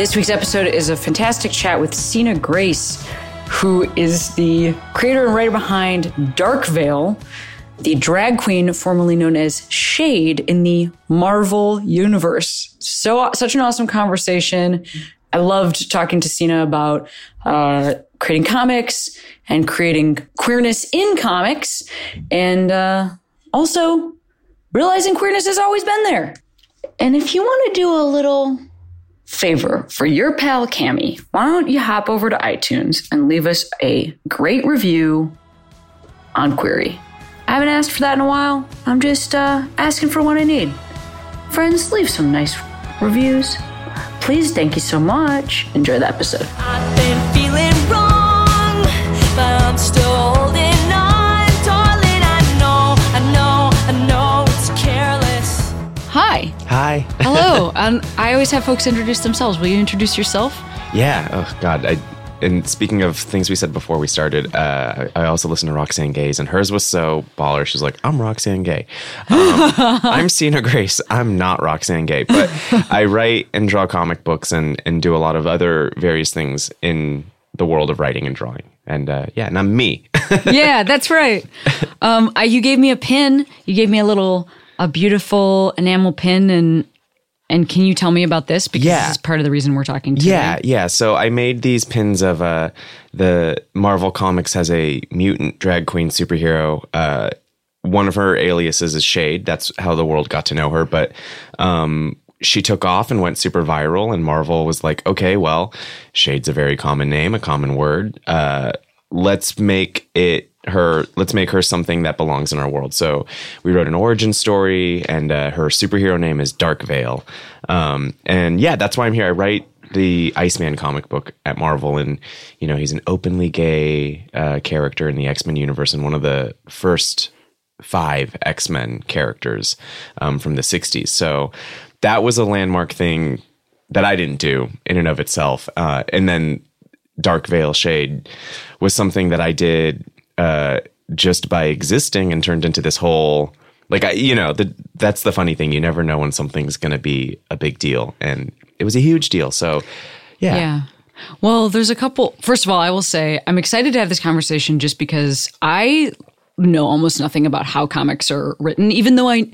This week's episode is a fantastic chat with Sina Grace, who is the creator and writer behind Dark Veil, the drag queen formerly known as Shade in the Marvel universe. So such an awesome conversation. I loved talking to Sina about uh, creating comics and creating queerness in comics, and uh, also realizing queerness has always been there. And if you want to do a little favor for your pal Cami, why don't you hop over to iTunes and leave us a great review on Queery? I haven't asked for that in a while. I'm just uh, asking for what I need. Friends, leave some nice reviews. Please, thank you so much. Enjoy the episode. Hi. Hello. um, I always have folks introduce themselves. Will you introduce yourself? Yeah. Oh God. I, and speaking of things we said before we started, uh, I also listened to Roxane Gay's, and hers was so baller. She's like, "I'm Roxane Gay." Um, I'm Sina Grace. I'm not Roxane Gay, but I write and draw comic books and and do a lot of other various things in the world of writing and drawing. And uh, yeah, and I'm me. yeah, that's right. Um, I, you gave me a pin. You gave me a little, a beautiful enamel pin, and and can you tell me about this? Because Yeah. this is part of the reason we're talking today. Yeah, yeah. So I made these pins of uh, the Marvel Comics has a mutant drag queen superhero. Uh, one of her aliases is Shade. That's how the world got to know her. But um, she took off and went super viral, and Marvel was like, okay, well, Shade's a very common name, a common word. Uh, let's make it her let's make her something that belongs in our world. So we wrote an origin story and uh, her superhero name is dark veil. Um, and yeah that's why i'm here. I write the iceman comic book at marvel and you know he's an openly gay uh, character in the x-men universe and one of the first five x-men characters um, from the 60s so that was a landmark thing that i didn't do in and of itself. Uh, and then dark veil shade was something that I did uh, just by existing and turned into this whole like I, you know, the, that's the funny thing. You never know when something's going to be a big deal, and it was a huge deal. So, yeah, Yeah. Well, there's a couple. First of all, I will say I'm excited to have this conversation just because I know almost nothing about how comics are written, even though I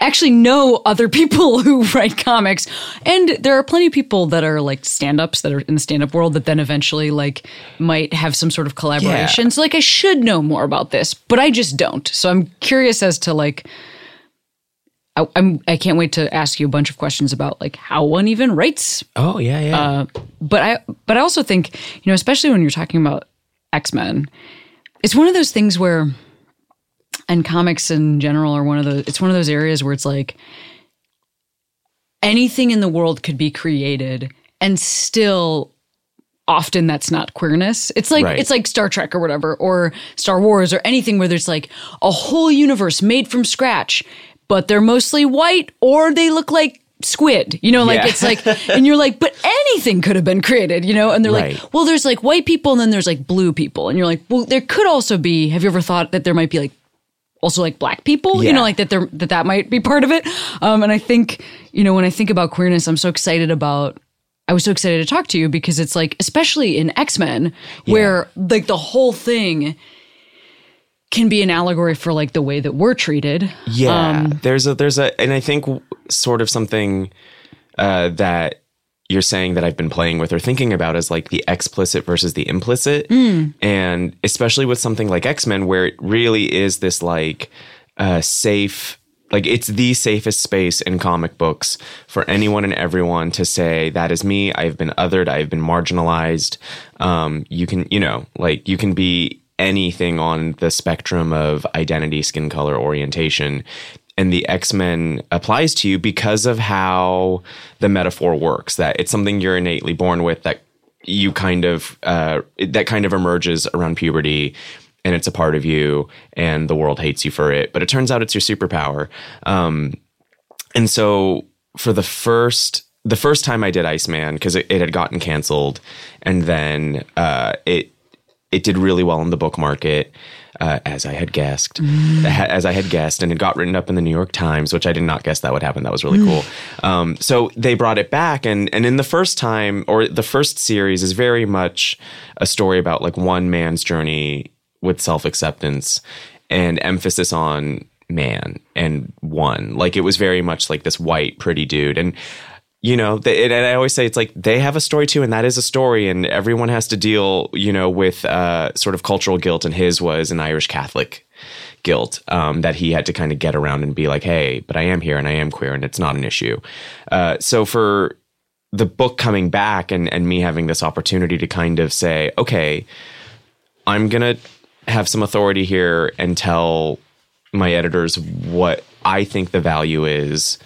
actually know other people who write comics. And there are plenty of people that are like stand ups that are in the stand up world that then eventually like might have some sort of collaboration. So, like, I should know more about this, but I just don't. So, I'm curious as to like, I, I'm I can't wait to ask you a bunch of questions about like how one even writes Oh yeah, yeah. uh, but I but I also think you know especially when you're talking about X Men, it's one of those things where, and comics in general are one of those. It's one of those areas where it's like anything in the world could be created, and still often that's not queerness. It's like Right. it's like Star Trek or whatever, or Star Wars or anything where there's like a whole universe made from scratch, but they're mostly white or they look like squid. You know, like Yeah. it's like and you're like, but anything could have been created, you know? And they're Right. like, well, there's like white people and then there's like blue people. And you're like, well, there could also be, have you ever thought that there might be like also like black people, you know, like that there that that might be part of it. Um, and I think, you know, when I think about queerness, I'm so excited about I was so excited to talk to you because it's like, especially in X Men, where like the whole thing can be an allegory for like the way that we're treated. Yeah, there's a there's a and I think sort of something uh, that you're saying that I've been playing with or thinking about is like the explicit versus the implicit, and especially with something like X Men, where it really is this like uh, safe. Like it's the safest space in comic books for anyone and everyone to say that is me. I've been othered. I've been marginalized. Um, you can, you know, like you can be anything on the spectrum of identity, skin color, orientation, and the X Men applies to you because of how the metaphor works. That it's something you're innately born with that you kind of uh, that kind of emerges around puberty. And it's a part of you, and the world hates you for it. But it turns out it's your superpower. Um, and so for the first the first time I did Iceman because it, it had gotten canceled, and then uh, it it did really well in the book market. Uh, as I had guessed, as I had guessed, and it got written up in the New York Times, which I did not guess that would happen. That was really cool. Um, so they brought it back, and and in the first time or the first series is very much a story about like one man's journey with self acceptance and emphasis on man and one. Like it was very much like this white pretty dude, and you know, they, and I always say it's like they have a story too, and that is a story, and everyone has to deal, you know, with uh, sort of cultural guilt, and his was an Irish Catholic guilt um, that he had to kind of get around and be like, hey, but I am here and I am queer, and it's not an issue. Uh, so for the book coming back and and me having this opportunity to kind of say, okay, I'm gonna have some authority here and tell my editors what I think the value is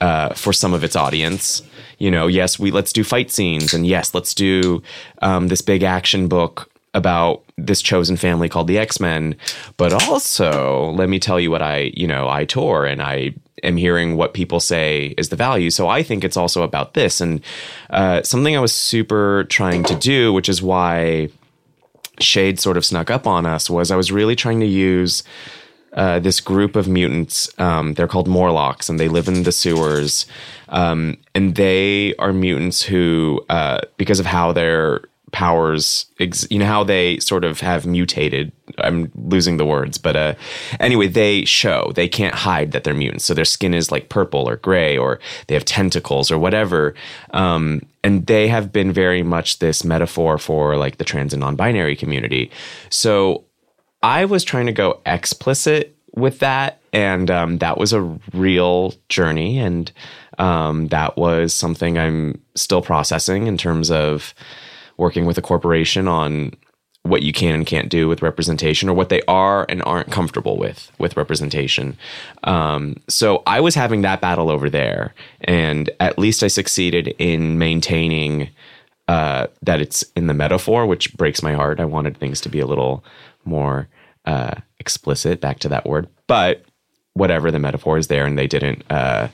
uh, for some of its audience. You know, yes, we let's do fight scenes, and yes, let's do um, this big action book about this chosen family called the X Men. But also, let me tell you what I, you know, I tour and I am hearing what people say is the value. So I think it's also about this and uh, something I was super trying to do, which is why Shade sort of snuck up on us. Was I was really trying to use uh, this group of mutants. Um, they're called Morlocks, and they live in the sewers. Um, and they are mutants who, uh, because of how their powers, ex- you know, how they sort of have mutated. I'm losing the words, but uh, anyway, they show they can't hide that they're mutants. So their skin is like purple or gray, or they have tentacles or whatever. Um, and they have been very much this metaphor for like the trans and non-binary community. So I was trying to go explicit with that, and um, that was a real journey, and um, that was something I'm still processing in terms of working with a corporation on what you can and can't do with representation or what they are and aren't comfortable with with representation. Um, so i was having that battle over there and at least i succeeded in maintaining uh, that it's in the metaphor which breaks my heart. I wanted things to be a little more uh, explicit back to that word but whatever the metaphor is there and they didn't uh,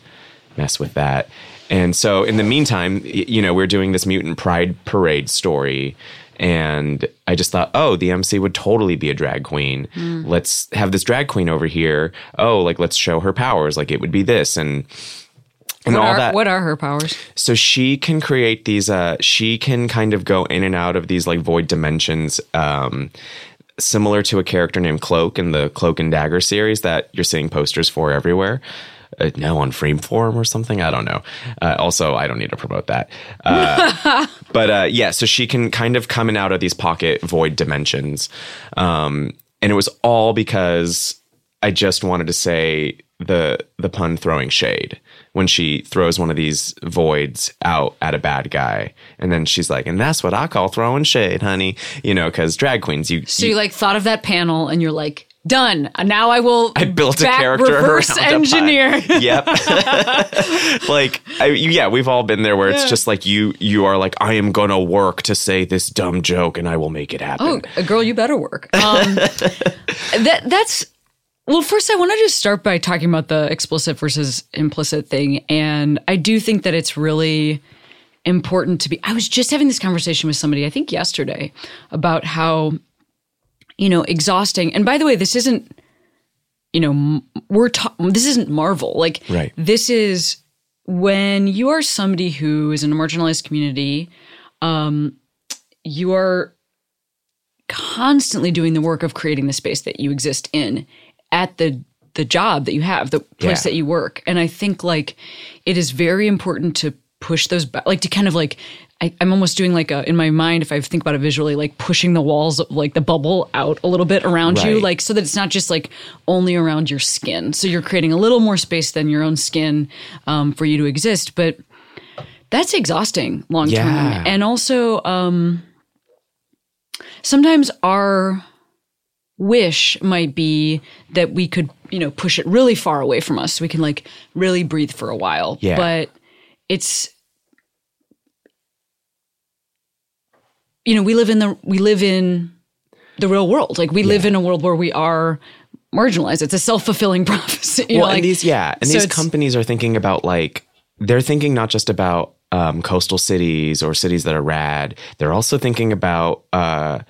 mess with that. And so in the meantime you know we're doing this mutant pride parade story and i just thought oh the mc would totally be a drag queen. Let's have this drag queen over here. Oh like let's show her powers. Like it would be this and and What all are, that. what are her powers? so she can create these uh she can kind of go in and out of these like void dimensions um similar to a character named cloak in the cloak and dagger series that you're seeing posters for everywhere. Uh, now on Freeform or something? I don't know. Uh, also i don't need to promote that. Uh, but uh, yeah so she can kind of come in out of these pocket void dimensions. Um and it was all because I just wanted to say the the pun throwing shade when she throws one of these voids out at a bad guy, and then she's like, "And that's what I call throwing shade, honey." You know, because drag queens, you, So you like thought of that panel and you're like, done. Now I will. I built a character reverse engineer. Yep. like, I, yeah, we've all been there where it's just like you you are like, I am gonna work to say this dumb joke, and I will make it happen. Oh, a girl, you better work. Um, that that's well. First, I want to just start by talking about the explicit versus implicit thing, and I do think that it's really important to be. I was just having this conversation with somebody, I think yesterday, about how you know exhausting. And by the way, this isn't you know we're ta- this isn't Marvel. Like Right. this is when you are somebody who is in a marginalized community. Um, you are constantly doing the work of creating the space that you exist in at the the job that you have, the place Yeah. that you work. And I think like it is very important to push those back, like to kind of like I, I'm almost doing like a in my mind if I think about it visually, like pushing the walls of like the bubble out a little bit around you, like so that it's not just like only around your skin. So you're creating a little more space than your own skin um, for you to exist, but that's exhausting long term. Yeah. And also, um, sometimes our wish might be that we could, you know, push it really far away from us so we can like really breathe for a while. Yeah. But it's you know, we live in the we live in the real world. Like we live in a world where we are marginalized. It's a self-fulfilling prophecy. You well, know, like, these yeah, and so these companies are thinking about like they're thinking not just about um, coastal cities or cities that are rad. They're also thinking about uh,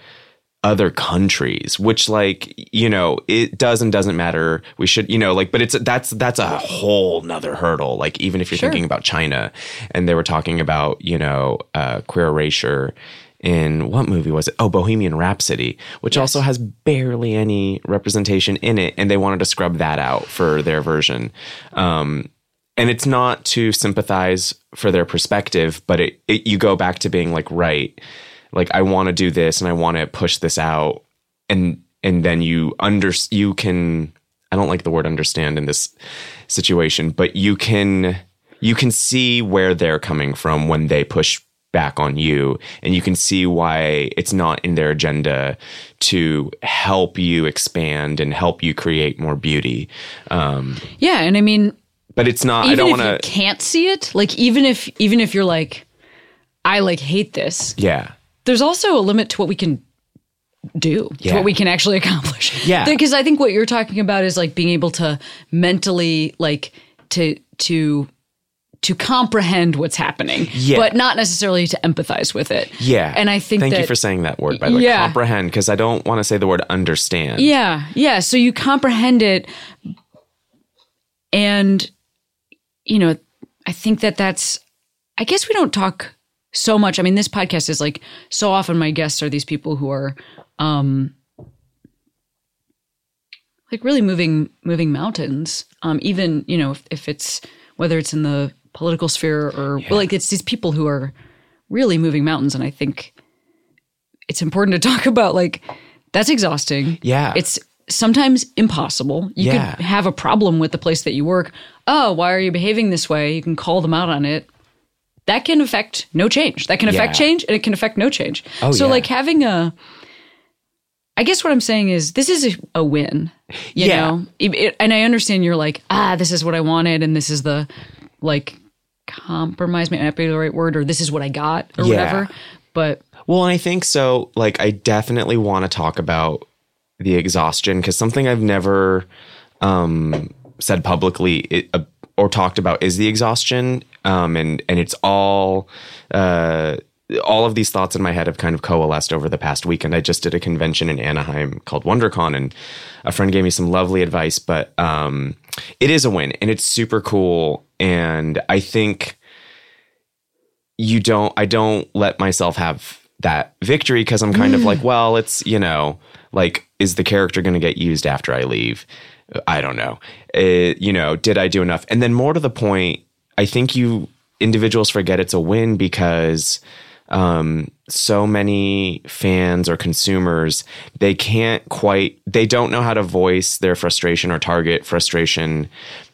other countries, which like you know it does and doesn't matter. We should you know like, but it's that's that's a whole nother hurdle. Like even if you're Sure. thinking about China, and they were talking about you know uh, queer erasure. In what movie was it? Oh, Bohemian Rhapsody, which also has barely any representation in it, and they wanted to scrub that out for their version. Um, and it's not to sympathize for their perspective, but it, it you go back to being like, right, like I want to do this and I want to push this out, and and then you under you can. I don't like the word understand in this situation, but you can you can see where they're coming from when they push back on you. And you can see why it's not in their agenda to help you expand and help you create more beauty. Um, yeah, and I mean, but it's not even i don't want to can't see it, like even if even if you're like, I like hate this, yeah there's also a limit to what we can do, Yeah. what we can actually accomplish. Yeah. Because I think what you're talking about is like being able to mentally like to to to comprehend what's happening, Yeah. but not necessarily to empathize with it. yeah And I think thank you for saying that word by the way Yeah. comprehend because i don't want to say the word understand Yeah, yeah. So you comprehend it, and you know, I think that that's. I guess we don't talk so much. I mean, this podcast is like so often. My guests are these people who are, um, like really moving moving mountains. Um, even you know, if, if it's whether it's in the political sphere or well, like it's these people who are really moving mountains, and I think it's important to talk about like that's exhausting. Yeah. It's sometimes impossible. You Yeah. could have a problem with the place that you work. Oh, why are you behaving this way? You can call them out on it. That can affect no change. That can affect Yeah. change and it can affect no change. Oh, so yeah. like having a I guess what I'm saying is this is a, a win. You Yeah. know? It- it- and I understand you're like, ah, this is what I wanted and this is the like compromise may not be the right word or this is what I got or Yeah. whatever. But Well, and I think so. Like, I definitely want to talk about the exhaustion because something I've never um, said publicly it, uh, or talked about is the exhaustion, um, and and it's all. Uh, all of these thoughts in my head have kind of coalesced over the past weekend. I just did a convention in Anaheim called WonderCon, and a friend gave me some lovely advice. But um, it is a win, and it's super cool. And I think you don't i don't let myself have that victory because i'm kind of like well it's you know like is the character going to get used after i leave i don't know Uh, you know did i do enough and then more to the point i think you individuals forget it's a win because um, so many fans or consumers they can't quite they don't know how to voice their frustration or target frustration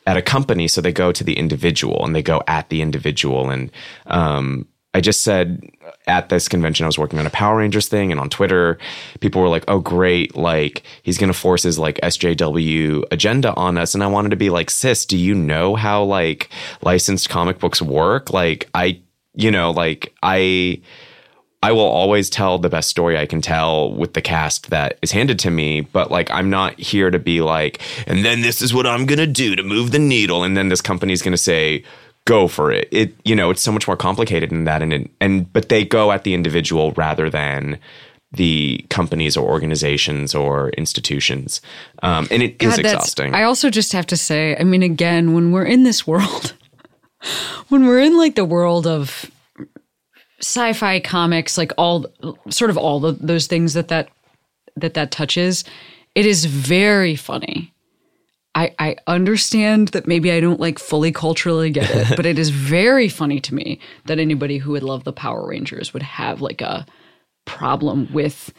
at a company. So they go to the individual and they go at the individual. And um, i just said at this convention i was working on a power rangers thing and on twitter people were like oh great like he's to force his like sjw agenda on us. And i wanted to be like sis do you know how like licensed comic books work? Like i you know like i I will always tell the best story I can tell with the cast that is handed to me, but like I'm not here to be like, and then this is what I'm gonna do to move the needle, and then this company's gonna say, go for it. It you know, it's so much more complicated than that, and it, and but they go at the individual rather than the companies or organizations or institutions, um, and it is God, that's- exhausting. I also just have to say, I mean, again, when we're in this world, when we're in like the world of sci-fi comics, like all sort of all the, those things that that that that touches, it is very funny. I, I understand that maybe I don't like fully culturally get it, but it is very funny to me that anybody who would love the Power Rangers would have like a problem with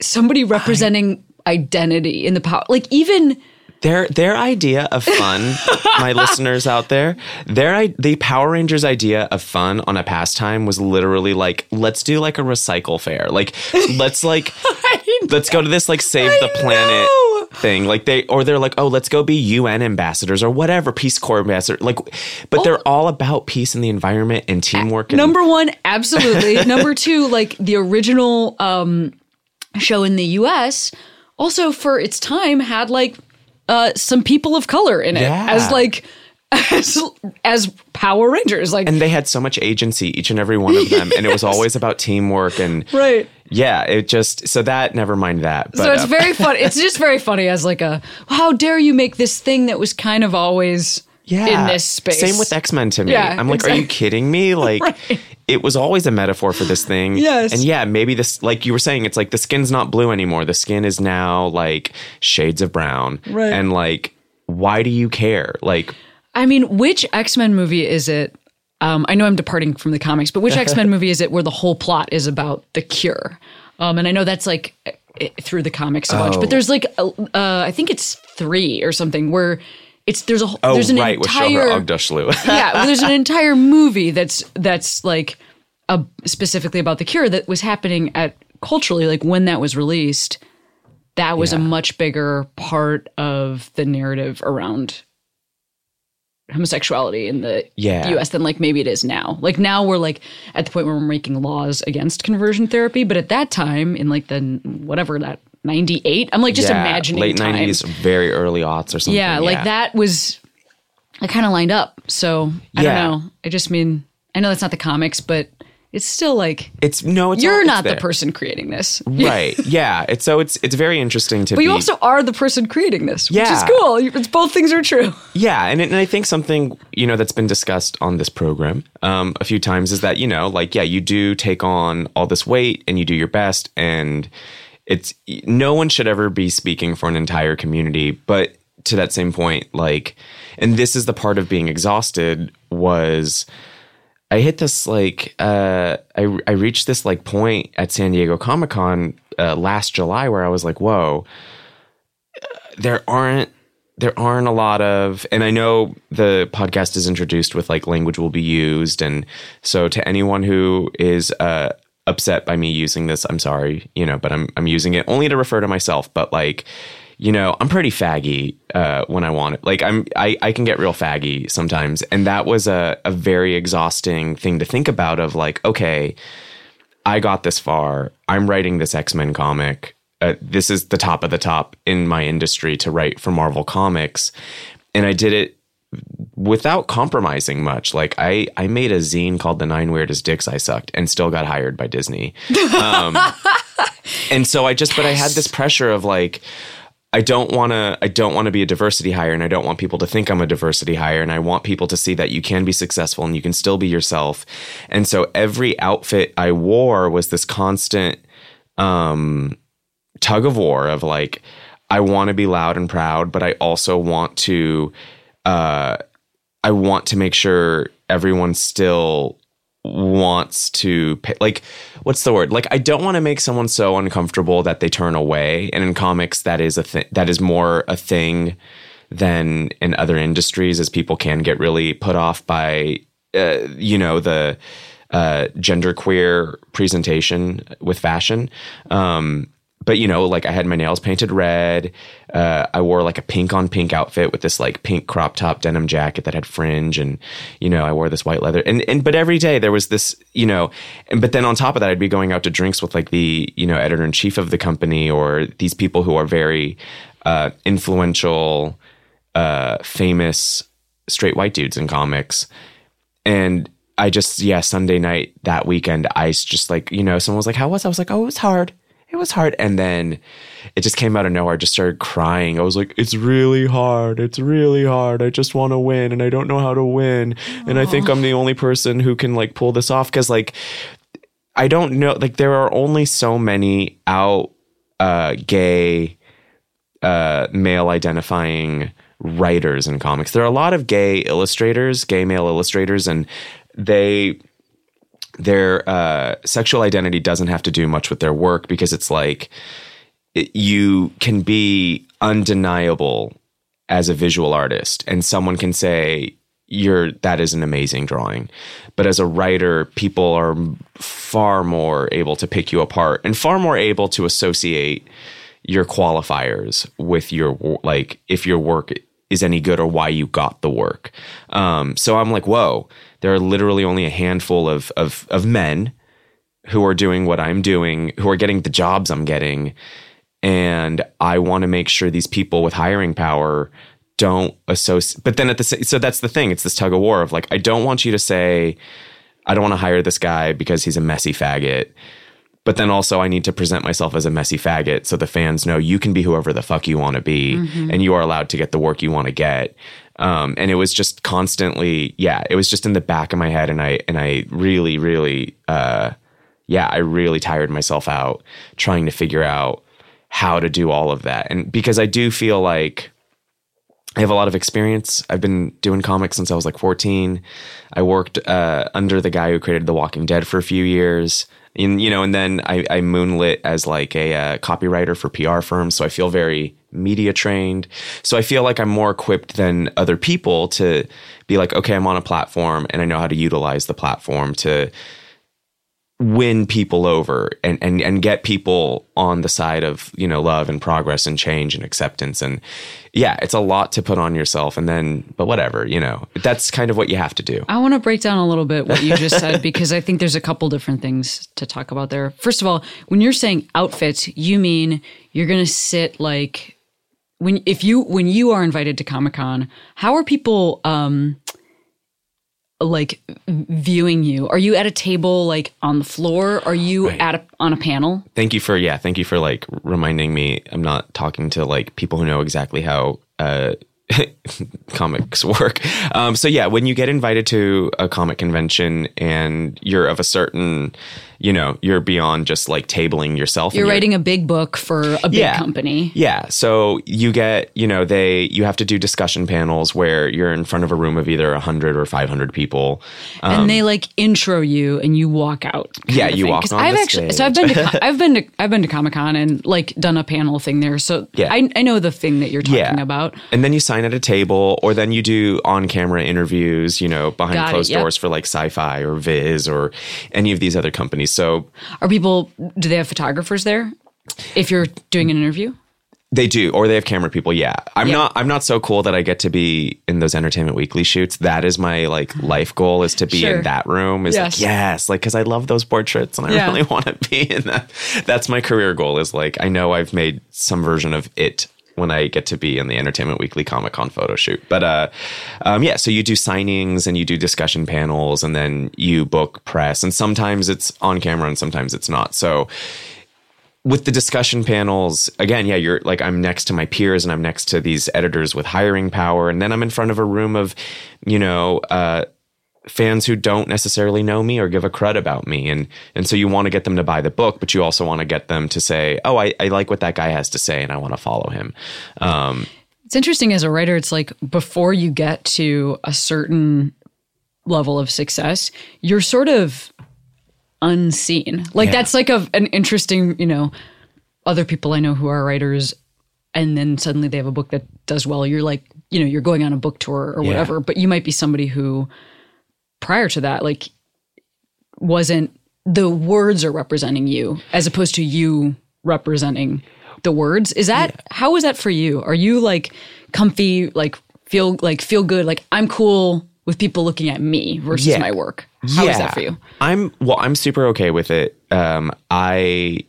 somebody representing identity in the power. Like even their their idea of fun, my listeners out there, their the Power Rangers idea of fun on a pastime was literally like, let's do like a recycle fair. Like, let's like let's go to this like save the planet know. thing. Like they or they're like, oh, let's go be UN ambassadors or whatever, Peace Corps ambassador. Like, but they're all about peace and the environment and teamwork. And, Number one, absolutely. Number two, like the original um, show in the U.S. also for its time had like uh, some people of color in it Yeah. as like as as Power Rangers. Like and they had so much agency, each and every one of them, and it was always about teamwork and right. yeah, it just so that never mind that. But So it's uh, very funny. It's just very funny as like a how dare you make this thing that was kind of always yeah, in this space. Same with X Men to me. Yeah, I'm like, are you kidding me? Like, Right. it was always a metaphor for this thing. Yes. and yeah, maybe this, like you were saying, it's like the skin's not blue anymore. The skin is now like shades of brown. Right. and like, why do you care? Like, I mean, which X Men movie is it? Um, I know I'm departing from the comics, but which X Men movie is it where the whole plot is about the cure? Um, and I know that's like eh, through the comics a bunch, Oh. but there's like uh, I think it's three or something where it's there's a oh there's an right, entire yeah well, there's an entire movie that's that's like a, specifically about the cure that was happening at culturally like when that was released that was a much bigger part of the narrative around homosexuality in the Yeah. US than like maybe it is now. Like now we're like at the point where we're making laws against conversion therapy, but at that time in like the whatever that 98, I'm like just Yeah, imagining late time. '90s, very early aughts or something. Yeah, like that was I kind of lined up. So I Yeah. don't know. I just mean I know that's not the comics, but it's still like It's no, it's all- you're it's not the person creating this. right? Yeah, it's so it's it's very interesting to. But be, you also are the person creating this, which is cool. It's both things are true. Yeah, and, it- and I think something you know that's been discussed on this program um, a few times is that you know, like, yeah, you do take on all this weight and you do your best, and it's no one should ever be speaking for an entire community. But to that same point, like, and this is the part of being exhausted was. I hit this like uh, I I reached this like point at San Diego Comic Con uh, last July where I was like, whoa, there aren't there aren't a lot of and i know the podcast is introduced with like language will be used and so to anyone who is uh upset by me using this i'm sorry you know but i'm i'm using it only to refer to myself but like you know i'm pretty faggy uh when i want it like i'm i i can get real faggy sometimes and that was a a very exhausting thing to think about of like okay I got this far. I'm writing this X Men comic. Uh, this is the top of the top in my industry to write for Marvel Comics, and I did it without compromising much. Like I, I made a zine called "The Nine Weirdest Dicks I Sucked" and still got hired by Disney. Um, and so I just, but I had this pressure of like, I don't want to I don't want to be a diversity hire and I don't want people to think I'm a diversity hire and I want people to see that you can be successful and you can still be yourself. And so every outfit I wore was this constant um tug of war of like I want to be loud and proud but I also want to uh I want to make sure everyone still wants to pay, like what's the word? Like i don't want to make someone so uncomfortable that they turn away. And in comics that is a thing that is more a thing than in other industries as people can get really put off by uh, you know the uh, gender queer presentation with fashion. Um, but you know like i had my nails painted red. Uh, i wore like a pink on pink outfit with this like pink crop top denim jacket that had fringe and you know i wore this white leather. And and but every day there was this you know and but then on top of that i'd be going out to drinks with like the you know editor in chief of the company or these people who are very uh, influential uh, famous straight white dudes in comics. And I just yeah Sunday night that weekend I just like you know someone was like how was? I was like oh it was hard it was hard. And then it just came out of nowhere. I just started crying. I was like it's really hard. It's really hard. I just want to win and I don't know how to win. And I think I'm the only person who can like pull this off cuz like I don't know like there are only so many out uh gay uh male identifying writers in comics. There are a lot of gay illustrators, gay male illustrators, and they their uh, sexual identity doesn't have to do much with their work because it's like it- you can be undeniable as a visual artist and someone can say you're that is an amazing drawing. But as a writer people are far more able to pick you apart and far more able to associate your qualifiers with your like if your work is any good or why you got the work um, so i'm like whoa there are literally only a handful of of, of men who are doing what i'm doing who are getting the jobs i'm getting and I want to make sure these people with hiring power don't associate. But then at the so that's the thing. It's this tug of war of like I don't want you to say I don't want to hire this guy because he's a messy faggot. But then also I need to present myself as a messy faggot so the fans know you can be whoever the fuck you want to be and you are allowed to get the work you want to get. Um, and it was just constantly, yeah, it was just in the back of my head, and I and I really, really, uh, yeah, I really tired myself out trying to figure out how to do all of that. And because I do feel like I have a lot of experience. I've been doing comics since I was like 14. I worked uh, under the guy who created The Walking Dead for a few years. And, you know, and then I, I moonlit as like a uh, copywriter for PR firms. So I feel very media trained. So I feel like I'm more equipped than other people to be like, okay, I'm on a platform and I know how to utilize the platform to win people over and, and and get people on the side of you know love and progress and change and acceptance and yeah it's a lot to put on yourself and then but whatever you know that's kind of what you have to do I want to break down a little bit what you just said because I think there's a couple different things to talk about there. First of all, when you're saying outfits, you mean you're to sit like when if you when you are invited to Comic-Con, how are people um like viewing you? Are you at a table like on the floor? Are you Right. at a, on a panel? thank you for yeah thank you for like reminding me i'm not talking to like people who know exactly how uh comics work um so yeah when you get invited to a comic convention and you're of a certain you know you're beyond just like tabling yourself and You're writing a big book for a big Yeah. company. Yeah. So you get, you know, they, you have to do discussion panels where you're in front of a room of either 100 or 500 people. and they like intro you and you walk out. Um, Yeah, you thing. walk on I've actually so I've been to I've been to I've been to Comic Con and like done a panel thing there. So Yeah. I I know the thing that you're talking Yeah. about. And then you sign at a table, or then you do on camera interviews, you know, behind Got it, closed yep. doors for like Syfy or Viz or any of these other companies. So Are people do they have photographers there? If you're doing an interview? They do, or they have camera people. Yeah, I'm Yeah. not. I'm not so cool that I get to be in those Entertainment Weekly shoots. That is my like life goal is to be Sure. in that room. Is Yes. like yes, like because I love those portraits and I Yeah. really want to be in that. That's my career goal. Is like I know I've made some version of it when I get to be in the Entertainment Weekly Comic Con photo shoot. But uh, um, yeah, so you do signings and you do discussion panels, and then you book press, and sometimes it's on camera and sometimes it's not. So with the discussion panels, again, yeah, you're like I'm next to my peers and I'm next to these editors with hiring power, and then I'm in front of a room of, you know, uh, fans who don't necessarily know me or give a crud about me, and and so you want to get them to buy the book, but you also want to get them to say, oh, I, I like what that guy has to say, and I want to follow him. Um, It's interesting as a writer, it's like before you get to a certain level of success, you're sort of unseen. Like Yeah. that's like a, an interesting, you know, other people I know who are writers and then suddenly they have a book that does well. You're like, you know, you're going on a book tour or Yeah. whatever, but you might be somebody who prior to that, like wasn't the words are representing you as opposed to you representing the words. Is that how is that for you? Are you like comfy, like feel like feel good, like I'm cool with people looking at me versus Yeah. my work? How is that for you? I'm well. I'm super okay with it. Um, I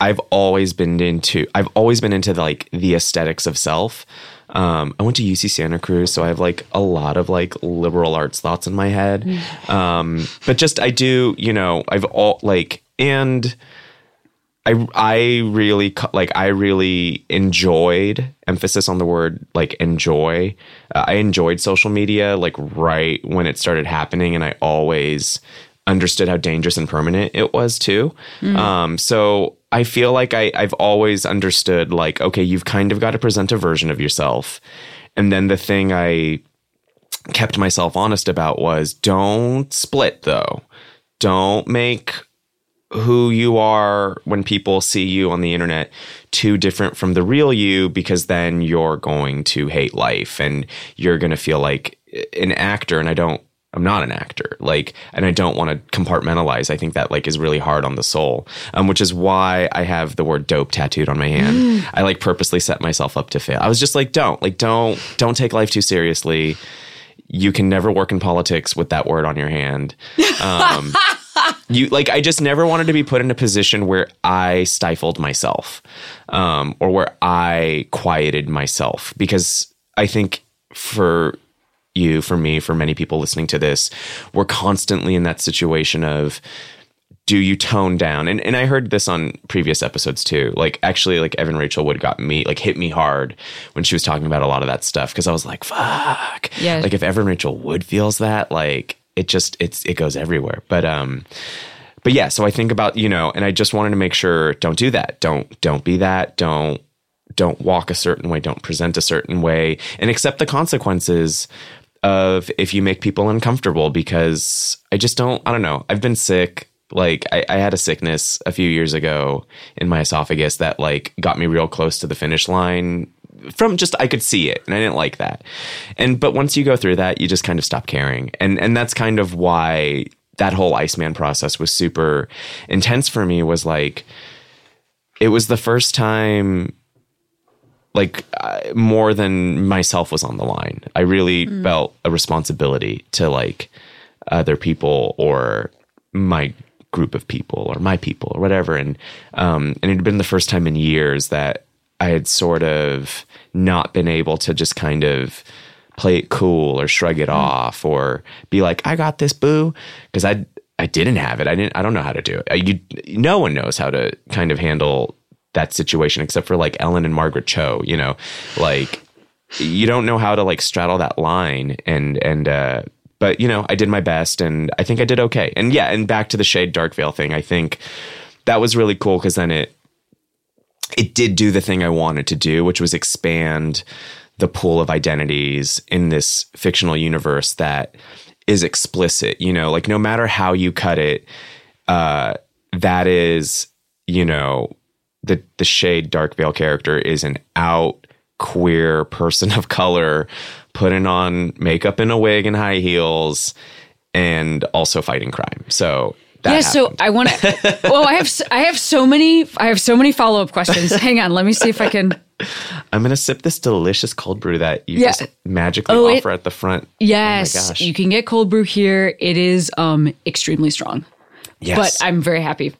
I've always been into I've always been into like the aesthetics of self. Um, I went to UC Santa Cruz, so I have like a lot of like liberal arts thoughts in my head. Um, but just I do, you know, I've all like and I I really like I really enjoyed emphasis on the word like enjoy. Uh, I enjoyed social media like right when it started happening, and I always understood how dangerous and permanent it was too. Um, so I feel like I I've always understood like okay, you've kind of got to present a version of yourself, and then the thing I kept myself honest about was don't split though. Don't make who you are when people see you on the internet too different from the real you because then you're going to hate life and you're going to feel like an actor and I don't I'm not an actor like and I don't want to compartmentalize. I think that like is really hard on the soul um, which is why I have the word dope tattooed on my hand. I like purposely set myself up to fail. I was just like don't like don't don't take life too seriously. You can never work in politics with that word on your hand. Um, you like i just never wanted to be put in a position where i stifled myself um, or where i quieted myself because i think for you for me for many people listening to this we're constantly in that situation of do you tone down? And, and i heard this on previous episodes too. Like actually like evan rachel wood got me like hit me hard when she was talking about a lot of that stuff because i was like fuck. Yeah. like if evan rachel wood feels that like it just it's it goes everywhere. But um but yeah so i think about you know and i just wanted to make sure don't do that. Don't don't be that. Don't don't walk a certain way. Don't present a certain way. And accept the consequences of if you make people uncomfortable because i just don't i don't know i've been sick like I, I had a sickness a few years ago in my esophagus that like got me real close to the finish line from just I could see it and I didn't like that. And but once you go through that, you just kind of stop caring. And and that's kind of why that whole Iceman process was super intense for me was like it was the first time like uh, more than myself was on the line. I really felt a responsibility to like other people or my group of people or my people or whatever. And um, and it had been the first time in years that I had sort of not been able to just kind of play it cool or shrug it off or be like, I got this boo. Because I I didn't have it. I didn't I don't know how to do it. I, you, no one knows how to kind of handle that situation except for like Ellen and Margaret Cho, you know, like you don't know how to like straddle that line and and uh but you know i did my best and i think i did okay. And yeah and back to the shade dark veil thing i think that was really cool because then it it did do the thing i wanted to do which was expand the pool of identities in this fictional universe that is explicit you know? Like no matter how you cut it uh that is you know the the shade dark veil character is an out queer person of color putting on makeup and a wig and high heels and also fighting crime so that yeah, so. I want to. well, I have I have so many I have so many follow up questions. Hang on, let me see if I can. i'm gonna sip this delicious cold brew that you Yeah. just magically Oh, it- offer at the front Yes, oh my gosh you can get cold brew here. It is um extremely strong, yes but I'm very happy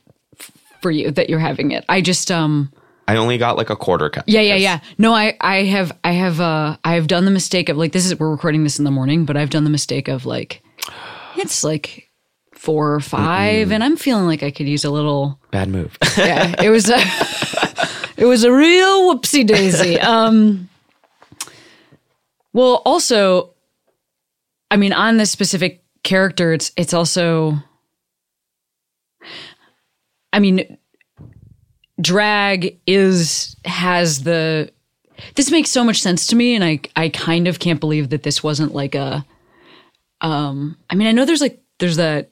for you that you're having it. I just um i only got like a quarter cup. Yeah yeah yeah. No I I have I have uh I have done the mistake of like this is we're recording this in the morning, but I've done the mistake of like it's like four or 5 and I'm feeling like I could use a little bad move. Yeah, it was a it was a real whoopsie daisy. Um, well, also, I mean, on this specific character, it's it's also, I mean, drag is has the. This makes so much sense to me, and I I kind of can't believe that this wasn't like a. Um, I mean, I know there's like there's that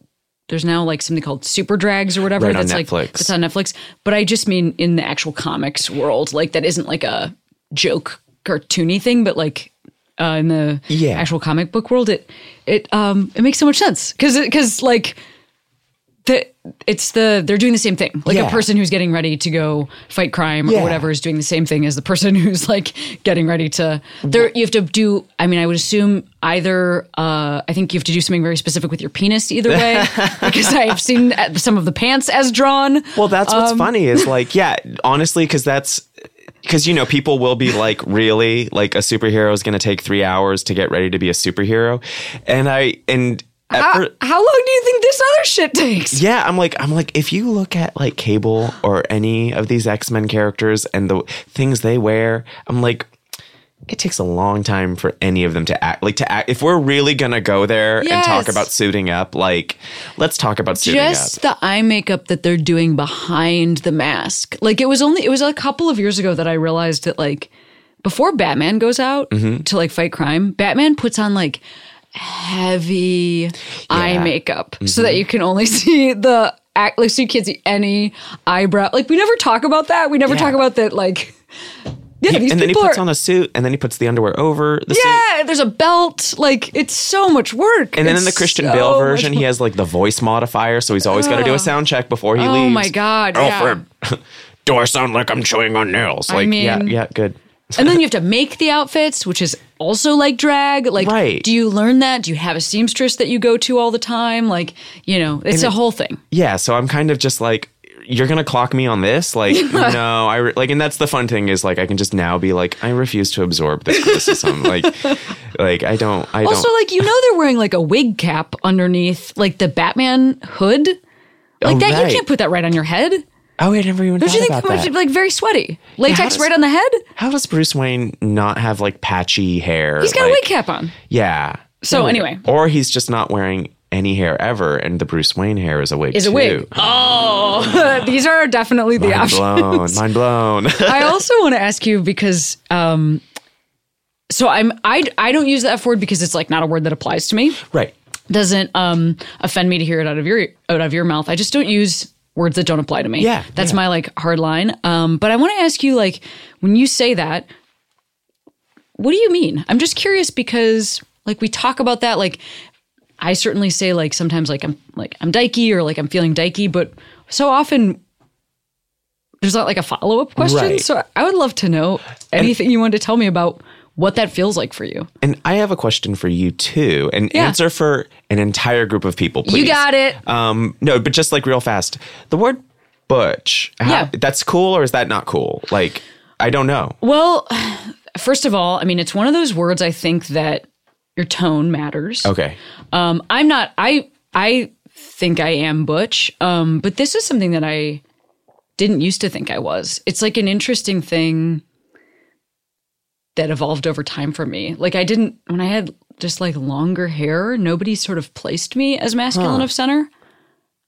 there's now like something called super drags or whatever Right, on that's like Netflix. that's on Netflix. But I just mean in the actual comics world, like that isn't like a joke cartoony thing, but like uh, in the Yeah. actual comic book world, it it um it makes so much sense because because like the it's the they're doing the same thing. Like Yeah. a person who's getting ready to go fight crime Yeah. or whatever is doing the same thing as the person who's like getting ready to. There you have to do. I mean, I would assume either. Uh, I think you have to do something very specific with your penis either way because I have seen uh, some of the pants as drawn. Well, that's what's Um, funny is like, yeah, honestly, because that's because you know people will be like, really, like a superhero is going to take three hours to get ready to be a superhero, and I and How, fir- how long do you think this other shit takes? yeah, I'm like, I'm like, if you look at like Cable or any of these X Men characters and the things they wear, I'm like. It takes a long time for any of them to act like to act. If we're really gonna go there and talk about suiting up, like let's talk about suiting just up. Just the eye makeup that they're doing behind the mask. Like it was only it was a couple of years ago that I realized that like before Batman goes out Mm-hmm. to like fight crime, Batman puts on like heavy eye Yeah. makeup so mm-hmm. that you can only see the act like so you can't see any eyebrow. Like we never talk about that. We never Yeah. talk about that like yeah, these and then he puts are on a suit, and then he puts the underwear over the suit. Yeah, there's a belt. Like it's so much work. And then in the Christian so Bale version, he has like the voice modifier, so he's always got to do a sound check before he Oh leaves. Oh my God, yeah. Alfred, do I sound like I'm chewing on nails? I Like, yeah, yeah, good. and then you have to make the outfits, which is also like drag. Like, Right. do you learn that? Do you have a seamstress that you go to all the time? Like, you know, it's a whole thing. Yeah, so I'm kind of just like, you're gonna clock me on this? Like, no, I re- like, and that's the fun thing is like, I can just now be like, I refuse to absorb this criticism. like, like I don't, I Also, don't. like you know, they're wearing like a wig cap underneath, like the Batman hood. Like Oh, that, right. you can't put that right on your head. Oh, I never even Don't you think about that must that. be like very sweaty? Latex does- right on the head. How does Bruce Wayne not have like patchy hair? He's got a wig cap on. Yeah. So we anyway. or he's just not wearing any hair ever, and the Bruce Wayne hair is a wig. Is a wig. Oh, these are definitely the Mind options. blown. Mind blown. I also want to ask you because um so I'm I I don't use the F word because it's like not a word that applies to me. right. Doesn't um offend me to hear it out of your out of your mouth. I just don't use words that don't apply to me. Yeah, That's yeah. my like hard line. Um but I want to ask you like when you say that what do you mean? I'm just curious because like we talk about that like I certainly say like sometimes like I'm like I'm dykey or like I'm feeling dykey, but so often there's not like a follow up question. Right. So I would love to know anything you wanted to tell me about what that feels like for you. And I have a question for you too, and Yeah. answer for an entire group of people, please. You got it. Um, no, but just like real fast, the word butch. how- Yeah. that's cool or is that not cool? Like, I don't know. Well, first of all, I mean it's one of those words I think that your tone matters. Okay. Um, I'm not. I I think I am butch. Um, but this is something that I didn't used to think I was. It's like an interesting thing that evolved over time for me. Like I didn't when I had just like longer hair. Nobody sort of placed me as masculine of center.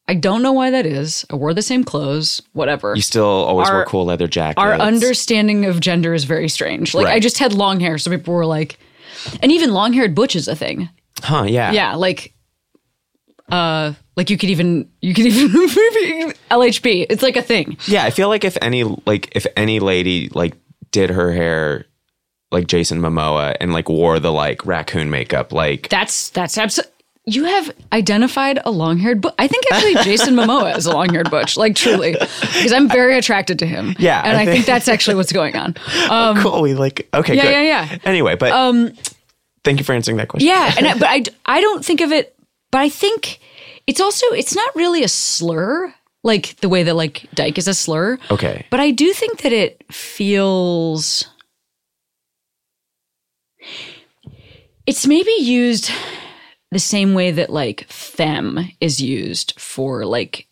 I don't know why that is. I wore the same clothes. Whatever. You still always Our- wear cool leather jackets. Our understanding of gender is very strange. Like I just had long hair, so people were like, and even long haired butch is a thing. Huh, yeah. Yeah, like uh like you could even you could even LHB. It's like a thing. Yeah, I feel like if any like if any lady like did her hair like Jason Momoa and like wore the like raccoon makeup, like That's that's absolutely you have identified a long-haired butch. I think actually Jason Momoa is a long-haired butch, like truly, because I'm very attracted to him. Yeah, and I I, think, think- that's actually what's going on. Um, cool. We like okay, yeah, good. yeah, yeah. Anyway, but um, thank you for answering that question. Yeah, and I, but I I don't think of it. But I think it's also it's not really a slur like the way that like dyke is a slur. Okay. But I do think that it feels it's maybe used the same way that like femme is used for like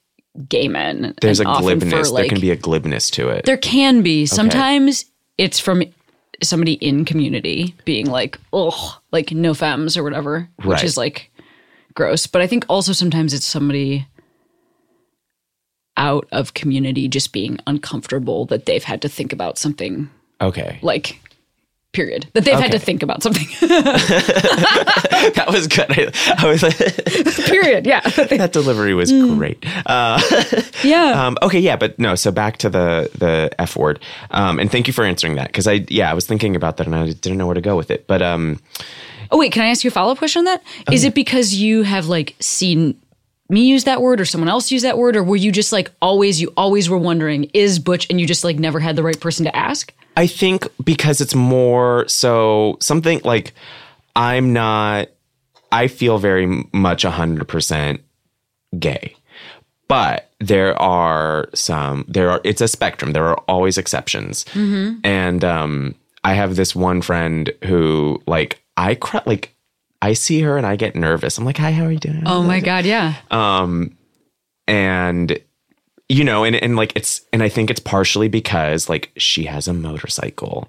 gay men. There's a often for, glibness. there can be a glibness to it. there can be. Sometimes it's from somebody in community being like, oh, like no femmes or whatever, which Right. is like gross. But I think also sometimes it's somebody out of community just being uncomfortable that they've had to think about something okay. like period that they've had to think about something that was good. I, I was like, period yeah that delivery was Mm. great. Uh, yeah um, okay, yeah, but no. So back to the the F word, um, and thank you for answering that because I yeah I was thinking about that and I didn't know where to go with it. But um, oh wait can i ask you a follow-up question on that is it because you have like seen me use that word or someone else use that word or were you just like always you always were wondering is butch and you just like never had the right person to ask I think because it's more so something like I'm not. I feel very much hundred percent gay, but there are some. There are. It's a spectrum. There are always exceptions, and um, I have this one friend who like I cry like. I see her and I get nervous. I'm like, "Hi, how are you doing?" oh my god yeah Um, and you know and, and like it's and i think it's partially because like she has a motorcycle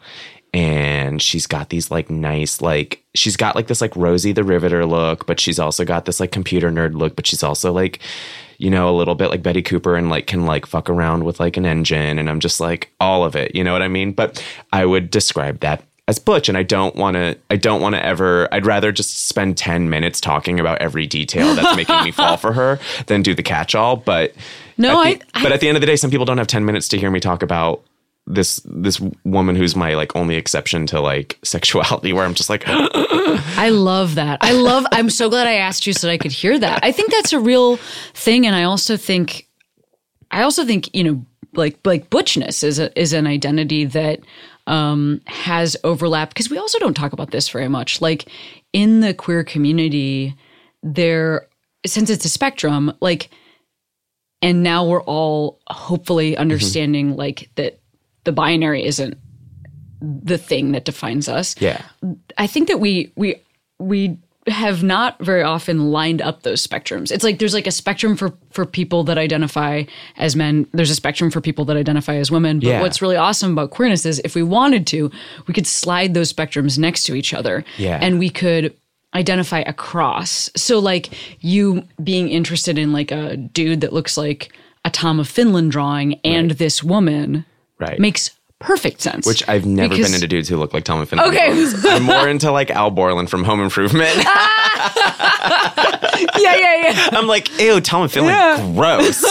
and she's got these like nice like she's got like this like rosie the riveter look but she's also got this like computer nerd look but she's also like you know a little bit like betty cooper and like can like fuck around with like an engine and i'm just like all of it you know what i mean but i would describe that as butch and I don't want to I don't want to ever I'd rather just spend 10 minutes talking about every detail that's making me fall for her than do the catch-all but No, at the- I- I- but at the end of the day some people don't have 10 minutes to hear me talk about this this woman who's my like only exception to like sexuality where I'm just like I love that. I love. I'm so glad I asked you so that I could hear that. I think that's a real thing, and I also think, I also think you know, like like butchness is a, is an identity that um, has overlap because we also don't talk about this very much. Like in the queer community, there since it's a spectrum, like, and now we're all hopefully understanding like that the binary isn't the thing that defines us. yeah I think that we we we have not very often lined up those spectrums. It's like there's like a spectrum for for people that identify as men. There's a spectrum for people that identify as women. But Yeah. what's really awesome about queerness is if we wanted to, we could slide those spectrums next to each other. Yeah. And we could identify across. So like you being interested in like a dude that looks like a Tom of Finland drawing and this woman right makes perfect sense. which I've never Because- been into dudes who look like Tom and Finley. Okay. I'm more into like Al Borland from Home Improvement. yeah, yeah, yeah. I'm like, ew, Tom and Finley, Yeah. gross.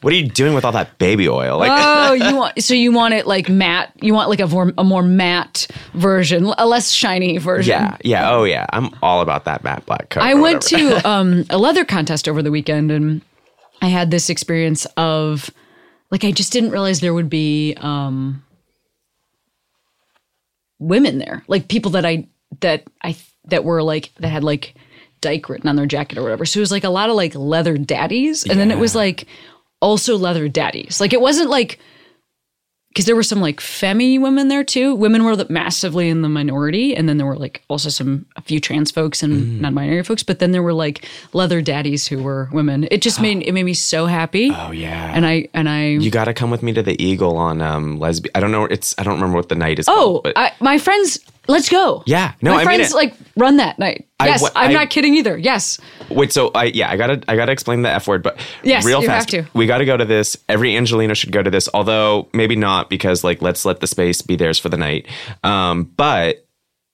what are you doing with all that baby oil? Like, Oh, you want so you want it like matte? You want like a more a more matte version, a less shiny version. yeah, yeah, oh yeah. I'm all about that matte black coat. I went to um, a leather contest over the weekend, and I had this experience of like I just didn't realize there would be um, women there, like people that I that I that were like that had like dyke written on their jacket or whatever. So it was like a lot of like leather daddies, and then it was like also leather daddies. Like it wasn't like because there were some like femi women there too. Women were massively in the minority, and then there were like also some a few trans folks and Mm. non-binary folks. But then there were like leather daddies who were women. It just made it made me so happy. Oh yeah. And I and I you got to come with me to the Eagle on um lesbian. I don't know. It's I don't remember what the night is. oh called, but I, my friends, let's go. Yeah. No, my I mean friends it. like run that night. Yes, I- not kidding either. Yes, Wait, so I yeah, I gotta I gotta explain the F word, but Yes, real you have fast. to. We gotta go to this. Every Angeleno should go to this, although maybe not because like let's let the space be theirs for the night. Um, but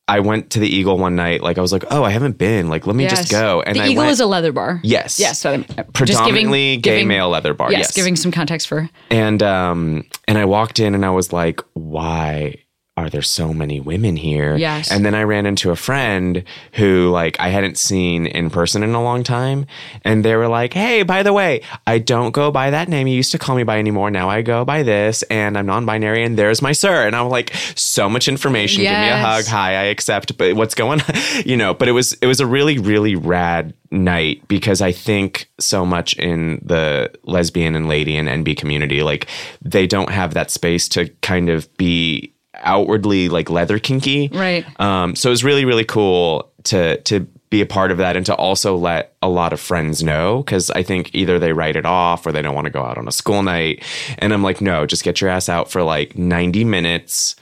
I went to the Eagle one night, like I was like, oh, I haven't been. Like, let me yes. just go. And the I Eagle went, is a leather bar. Yes. yes. So I'm, predominantly giving, gay giving- male leather bar. Yes, Yes, giving some context for. and um and I walked in and I was like, why are there so many women here? Yes. And then I ran into a friend who like I hadn't seen in person in a long time. And they were like, Hey, by the way, I don't go by that name you used to call me by anymore. Now I go by this and I'm non-binary and there's my sir. And I'm like, so much information. Give me a hug. Hi, I accept. But what's going on? you know, but it was it was a really, really rad night because I think so much in the lesbian and lady and NB community, like they don't have that space to kind of be outwardly like leather kinky. Right. Um, so it was really, really cool to to be a part of that and to also let a lot of friends know because I think either they write it off or they don't want to go out on a school night. And I'm like, no, just get your ass out for like 90 minutes.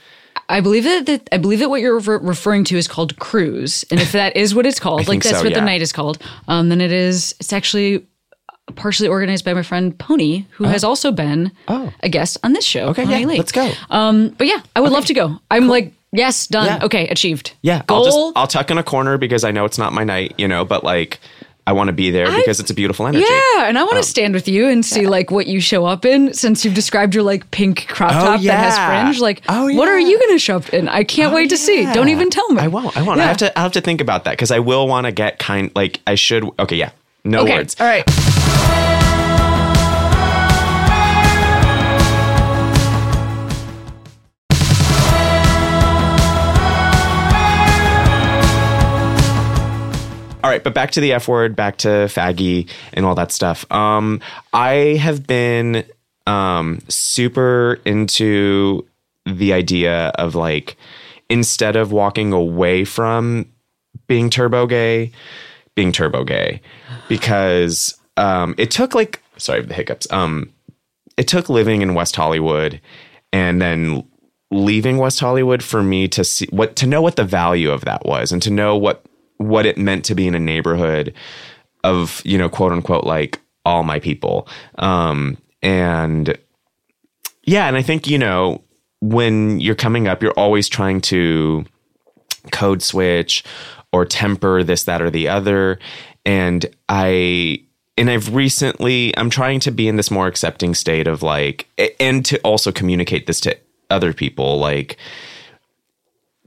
I believe that, that I believe that what you're refer- referring to is called cruise, and if that is what it's called, like that's so, what the night is called, um, then it is. It's actually partially organized by my friend Pony, who has also been Oh. a guest on this show. Okay, yeah, let's go. Um, but yeah, I would love to go. I'm like, yes, done. Yeah. Okay, achieved. Yeah, goal. I'll just I'll tuck in a corner because I know it's not my night, you know, but like I want to be there because it's a beautiful energy. yeah, and I Um, want to stand with you and see like what you show up in. Since you've described your like pink crop Oh, top that has fringe, like Oh, what are you going to show up in? I can't wait to see. Don't even tell me. I won't. I won't. I have to. I have to think about that because I will want to get kind. Like I should. Okay. Yeah. No Okay, words. all right. All right, but back to the F word, back to faggy and all that stuff. Um, I have been um, super into the idea of like instead of walking away from being turbo gay, being turbo gay, because um, it took like sorry the hiccups. Um, it took living in West Hollywood and then leaving West Hollywood for me to see what to know what the value of that was and to know what what it meant to be in a neighborhood of you know quote unquote like all my people um and yeah and i think you know when you're coming up you're always trying to code switch or temper this, that, or the other. And I, and I've recently, I'm trying to be in this more accepting state of like, and to also communicate this to other people, like,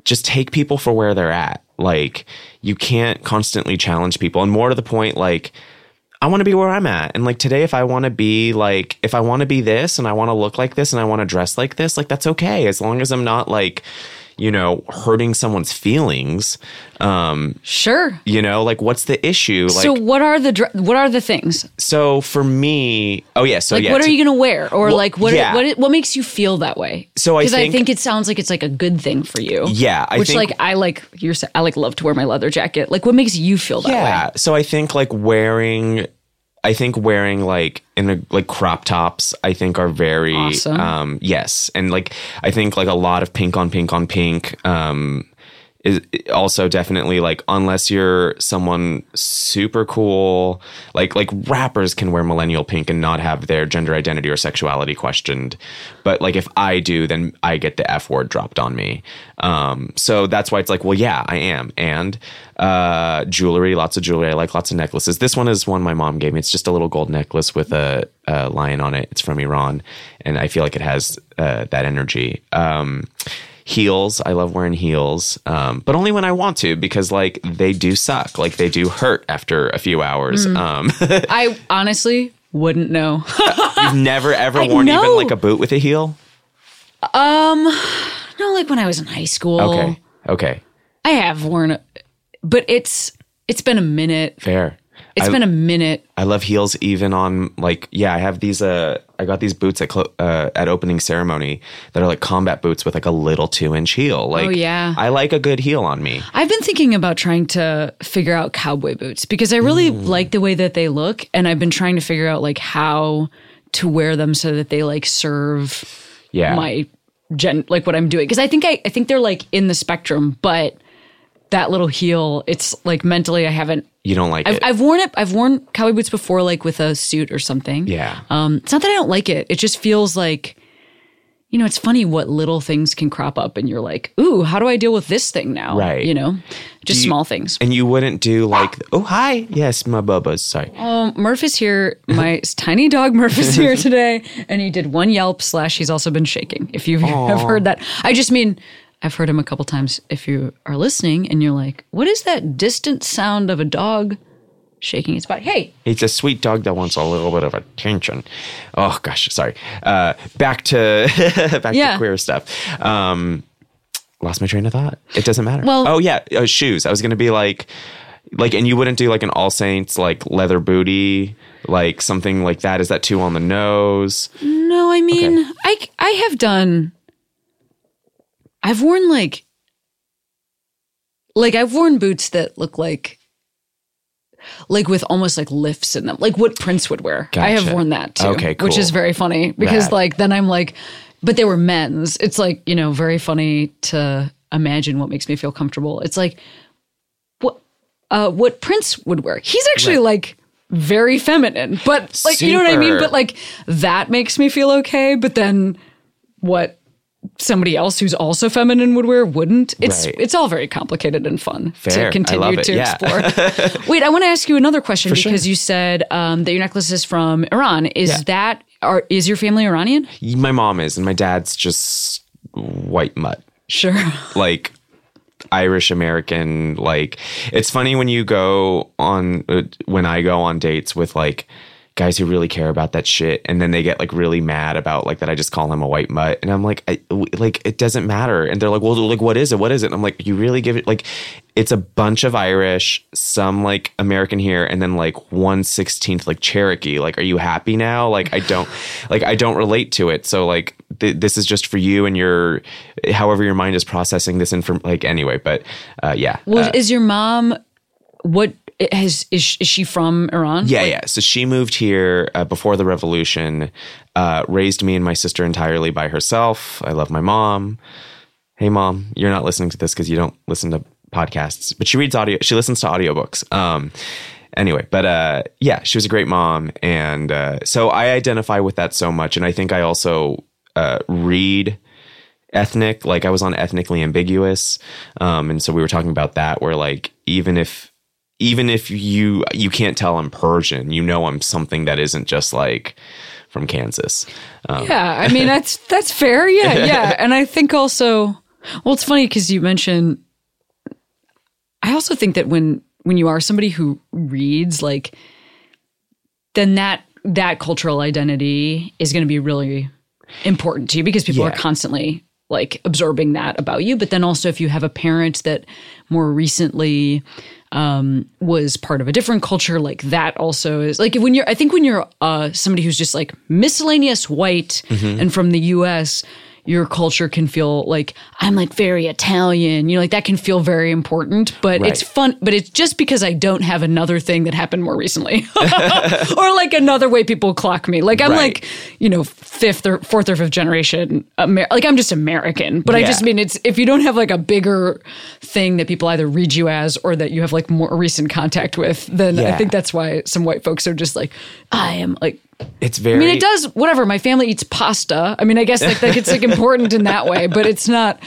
just take people for where they're at. Like, you can't constantly challenge people. And more to the point, like, I want to be where I'm at. And like today, if I want to be like, if I want to be this and I want to look like this and I want to dress like this, like that's okay. As long as I'm not like, you know, hurting someone's feelings. Um, Sure. you know, like what's the issue? Like, so what are the dr- what are the things? so for me, oh yeah. So Like yeah. what are you going to wear or Well, like what yeah. what what makes you feel that way? So I Cuz I think- think it sounds like it's like a good thing for you. Yeah, I which think- like I like you're I like love to wear my leather jacket. Like what makes you feel that yeah. way? Yeah. So I think like wearing, I think wearing like in a, like crop tops, I think are very Awesome. um yes, and like I think like a lot of pink on pink on pink um is also definitely like unless you're someone super cool like like rappers can wear millennial pink and not have their gender identity or sexuality questioned. But like if i do then i get the f word dropped on me. Um so that's why it's like well yeah i am. And uh jewelry lots of jewelry. I like lots of necklaces. This one is one my mom gave me. It's just a little gold necklace with a, a lion on it. It's from iran. And i feel like it has uh, that energy. Um heels i love wearing heels um, but only when i want to because like they do suck like they do hurt after a few hours Mm. um, I honestly wouldn't know. you've never ever I worn even like a boot with a heel Um, no, like when I was in high school. okay okay I have worn but it's it's been a minute. fair It's I, been a minute. I love heels even on like yeah I have these uh I got these boots at clo- uh, at opening ceremony that are like combat boots with like a little two inch heel like Oh, yeah. I like a good heel on me I've been thinking about trying to figure out cowboy boots because I really Mm. like the way that they look and I've been trying to figure out like how to wear them so that they like serve yeah my gen like what I'm doing because I think I I think they're like in the spectrum but that little heel it's like mentally I haven't you don't like I've, it. I've worn it I've worn cowboy boots before like with a suit or something. Yeah. Um it's not that I don't like it. It just feels like you know it's funny what little things can crop up and you're like ooh how do I deal with this thing now? Right. you know? Just you- small things. And you wouldn't do like oh hi. Yes my bubba's sorry. Um, Murph is here. My tiny dog Murph is here today, and he did one yelp slash. He's also been shaking. If you have heard that, I just mean I've heard him a couple times. If you are listening and you're like, "What is that distant sound of a dog shaking its body?" Hey, it's a sweet dog that wants a little bit of attention. Oh gosh, sorry. Uh, back to back Yeah. to queer stuff. Um, lost my train of thought. It doesn't matter. Well- oh yeah, uh, shoes. I was gonna be like, like, and you wouldn't do like an All Saints like leather booty, like something like that. Is that too on the nose? no, I mean, Okay. I I have done. I've worn like, like I've worn boots that look like. Like with almost like lifts in them, like what Prince would wear. I have worn that too. Okay, Which is very funny because like then I'm like, but they were men's. It's like, you know, very funny to imagine what makes me feel comfortable. It's like what uh what Prince would wear. He's actually like very feminine, but like you know what I mean? But like that makes me feel okay. But then what somebody else who's also feminine would wear wouldn't. It's Right. it's all very complicated and fun Fair. To continue to Yeah. explore. Wait, I want to ask you another question sure. because you said um, that your necklace is from Iran. Is Yeah. that are is your family Iranian? My mom is, and my dad's just white mutt. Sure. like Irish American. Like it's funny when you go on uh, when I go on dates with like guys who really care about that shit, and then they get like really mad about like that I just call him a white mutt, and I'm like, I, like it doesn't matter, and they're like, well, like what is it? What is it? And I'm like, you really give it like it's a bunch of Irish, some like American here, and then like one sixteenth like Cherokee. Like, are you happy now? Like, I don't like I don't relate to it. So like th- this is just for you and your however your mind is processing this inform like anyway. But uh, yeah, Well, Uh, is your mom what has is is she from Iran? yeah, yeah. So she moved here uh, before the revolution, uh, raised me and my sister entirely by herself. I love my mom. Hey, mom, you're not listening to this because you don't listen to podcasts, but she reads audio. She listens to audiobooks. Um, anyway, but uh, yeah, she was a great mom, and uh, so I identify with that so much, and I think I also uh, read ethnic. Like I was on ethnically ambiguous, um, and so we were talking about that. Where like even if even if you you can't tell I'm Persian, you know I'm something that isn't just like from Kansas. Um, Yeah, I mean that's that's fair. Yeah, yeah, and I think also, well, it's funny because you mentioned. I also think that when when you are somebody who reads, like, then that that cultural identity is going to be really important to you because people Yeah. are constantly like absorbing that about you. But then also, if you have a parent that more recently um, was part of a different culture, like that also is like when you're, I think when you're uh, somebody who's just like miscellaneous white Mm-hmm. and from the US, your culture can feel like I'm like very Italian, you know, like that can feel very important, but it's fun, but it's just because I don't have another thing that happened more recently or like another way people clock me. Like I'm Right. like, you know, fifth or fourth or fifth generation, Amer- like I'm just American, but I just mean it's if you don't have like a bigger thing that people either read you as or that you have like more recent contact with, then I think that's why some white folks are just like, I am like. It's very. I mean, it does whatever. My family eats pasta. I mean, I guess like, like it's like important in that way, but it's not.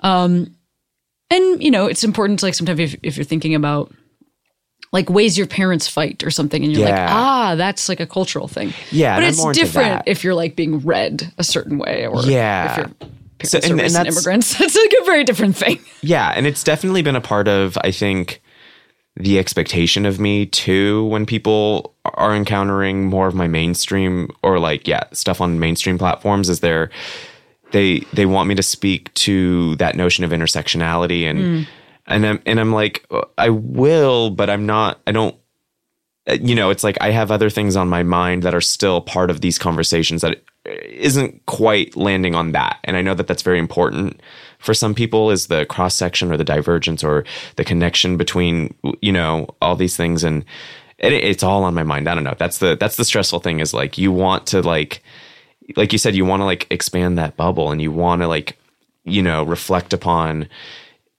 Um, and you know, it's important. to Like sometimes if if you're thinking about like ways your parents fight or something, and you're like, ah, that's like a cultural thing. Yeah, but it's different if you're like being read a certain way, or Yeah. if your parents So- and- and that's- immigrants. It's like a very different thing. Yeah, and it's definitely been a part of I think the expectation of me too when people are encountering more of my mainstream or like yeah, stuff on mainstream platforms is there they they want me to speak to that notion of intersectionality and mm. and I'm and I'm like uh, I will, but I'm not I don't uh, you know, it's like I have other things on my mind that are still part of these conversations that uh, isn't quite landing on that. And I know that that's very important for some people is the cross section or the divergence or the connection between, you know, all these things. And it, it's all on my mind. I don't know. That's the, that's the stressful thing is like, you want to like, like you said, you want to like expand that bubble and you want to like, you know, reflect upon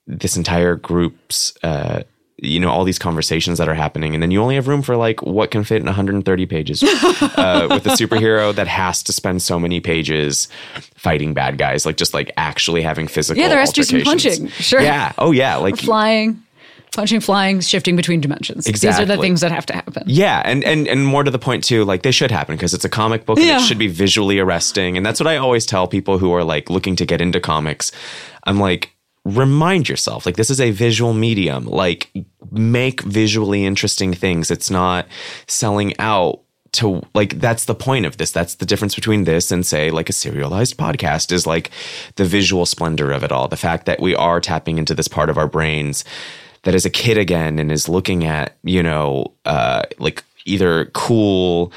this entire group's uh you know all these conversations that are happening and then you only have room for like what can fit in 130 pages uh, with a superhero that has to spend so many pages fighting bad guys like just like actually having physical Yeah, there has to be some punching. Sure. yeah oh yeah like Flying, punching, flying, shifting between dimensions. exactly. These are the things that have to happen. Yeah, and and and more to the point too, like they should happen because it's a comic book and Yeah. it should be visually arresting, and that's what I always tell people who are like looking to get into comics. I'm like, remind yourself, like this is a visual medium. Like make visually interesting things. It's not selling out to like that's the point of this that's the difference between this and say like a serialized podcast is like the visual splendor of it all the fact that we are tapping into this part of our brains that is a kid again and is looking at you know uh like either cool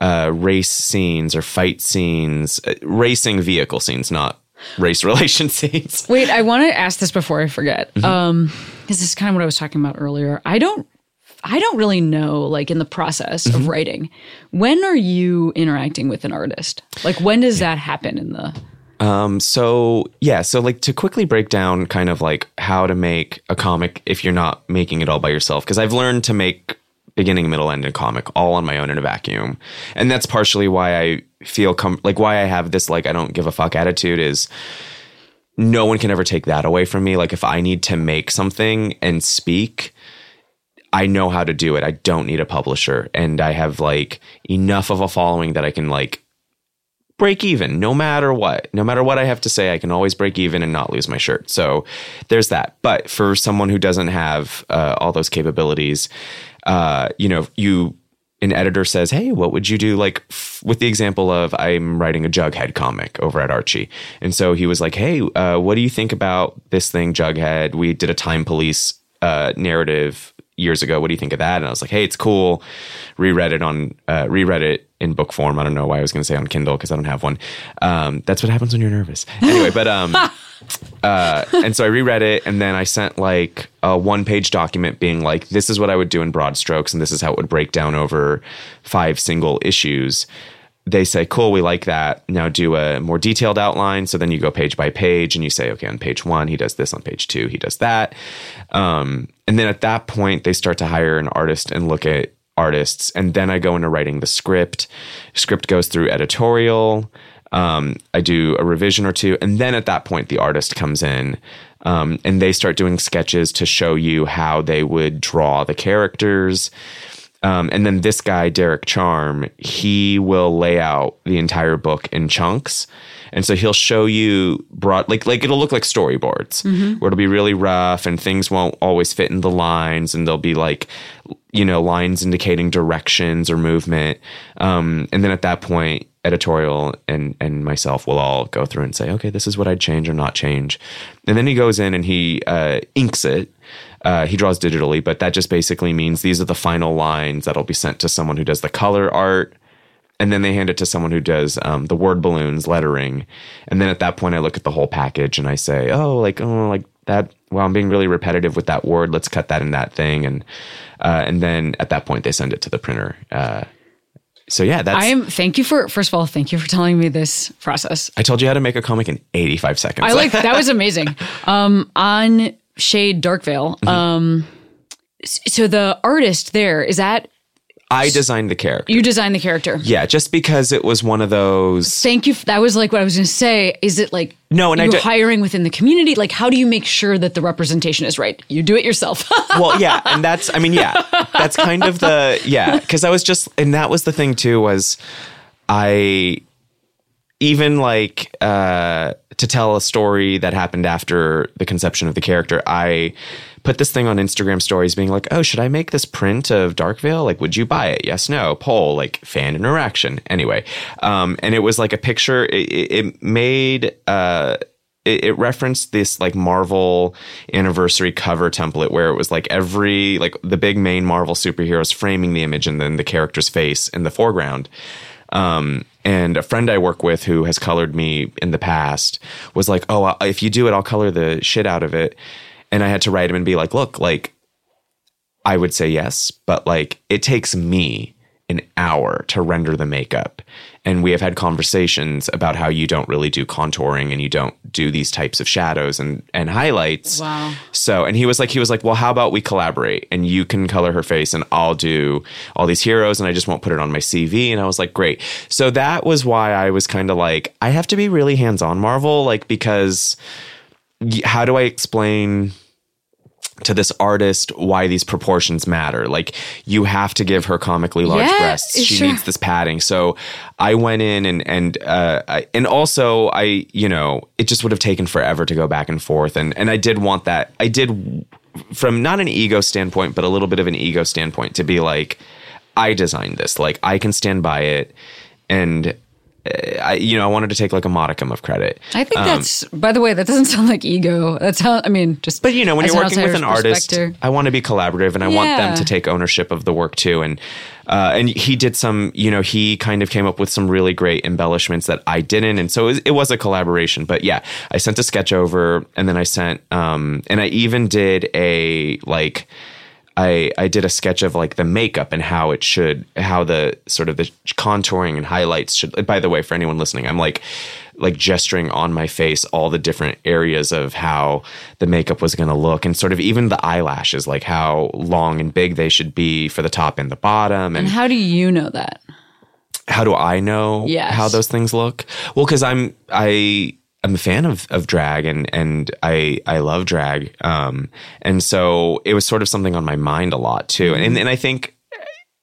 uh race scenes or fight scenes uh, racing vehicle scenes not race relations scenes Wait, I want to ask this before I forget. Mm-hmm. Um, because this is kind of what I was talking about earlier. I don't, I don't really know, like in the process Mm-hmm. of writing, when are you interacting with an artist? Like, when does that happen in the? Um, so yeah, so like to quickly break down kind of like how to make a comic if you're not making it all by yourself, because I've learned to make beginning, middle, end, and comic all on my own in a vacuum, and that's partially why I feel com- like why I have this like I don't give a fuck attitude is no one can ever take that away from me. Like if I need to make something and speak, I know how to do it. I don't need a publisher, and I have like enough of a following that I can like break even no matter what. No matter what I have to say, I can always break even and not lose my shirt. So there's that. But for someone who doesn't have uh, all those capabilities, uh, you know, you an editor says, "Hey, what would you do?" Like f- with the example of I'm writing a Jughead comic over at Archie, and so he was like, "Hey, uh, what do you think about this thing, Jughead? We did a Time Police uh, narrative." Years ago, what do you think of that? And I was like, "Hey, it's cool." Reread it on, uh, reread it in book form. I don't know why I was going to say on Kindle because I don't have one. Um, that's what happens when you're nervous. Anyway, but um, uh, and so I reread it, and then I sent like a one page document being like, this is what I would do in broad strokes, and this is how it would break down over five single issues. They say, cool, we like that. Now do a more detailed outline. So then you go page by page and you say, okay, on page one, he does this. On page two, he does that. Um, and then at that point, they start to hire an artist and look at artists. And then I go into writing the script. Script goes through editorial. Um, I do a revision or two, and then at that point, the artist comes in. Um, and they start doing sketches to show you how they would draw the characters. Um, and then this guy, Derek Charm, he will lay out the entire book in chunks. And so he'll show you broad, like like it'll look like storyboards, where it'll be really rough and things won't always fit in the lines, and there'll be like, you know, lines indicating directions or movement. Um, and then at that point, editorial and and myself will all go through and say, okay, this is what I'd change or not change. And then he goes in and he uh, inks it. Uh, he draws digitally, but that just basically means these are the final lines that'll be sent to someone who does the color art and then they hand it to someone who does um, the word balloons lettering and then at that point i look at the whole package and i say oh like oh like that well i'm being really repetitive with that word let's cut that in that thing and uh, and then at that point they send it to the printer uh, so yeah that's I am. Thank you for first of all, thank you for telling me this process. i told you how to make a comic in 85 seconds I like that was amazing. Um, on Shade Dark Veil. Mm-hmm. Um, so the artist there is that i designed the character you designed the character. yeah just because it was one of those Thank you. f- That was like what I was going to say. Is it like No, and I you do- hiring within the community? Like, how do you make sure that the representation is right? You do it yourself. well yeah and that's i mean yeah that's kind of the yeah because i was just and that was the thing too was i even like uh to tell a story that happened after the conception of the character i put this thing on instagram stories being like oh should i make this print of dark veil like would you buy it yes no poll like fan interaction anyway um and it was like a picture it, it made uh it, it referenced this like Marvel anniversary cover template where it was like every like the big main Marvel superheroes framing the image and then the character's face in the foreground. Um, and a friend I work with who has colored me in the past was like, "Oh, if you do it, I'll color the shit out of it." And I had to write him and be like, "Look, like I would say yes, but like it takes me an hour to render the makeup. And we have had conversations about how you don't really do contouring and you don't do these types of shadows and, and highlights. Wow. So, and he was like, he was like, well, how about we collaborate and you can color her face and I'll do all these heroes and I just won't put it on my CV. And I was like, great. So that was why I was kind of like, I have to be really hands on Marvel, like, because how do I explain to this artist why these proportions matter. Like you have to give her comically large Yeah, breasts. She sure. needs this padding. So I went in and and uh I, and also I you know it just would have taken forever to go back and forth and and I did want that. I did from not an ego standpoint but a little bit of an ego standpoint to be like I designed this. Like I can stand by it and I you know I wanted to take like a modicum of credit. I think that's. By the way, that doesn't sound like ego. That's how. I mean, just. But you know, when you're working with an artist. I want to be collaborative and I want them to take ownership of the work too. And uh, and he did some, you know, he kind of came up with some really great embellishments that I didn't, and so it was, it was a collaboration. But yeah, I sent a sketch over, and then I sent, um, and I even did a like. I, I did a sketch of like the makeup and how it should how the sort of the contouring and highlights should by the way for anyone listening I'm like like gesturing on my face all the different areas of how the makeup was going to look and sort of even the eyelashes like how long and big they should be for the top and the bottom and And how do you know that? how do I know Yes. how those things look? Well, because I'm I I'm a fan of of drag and and I I love drag. Um, and so it was sort of something on my mind a lot too. And and I think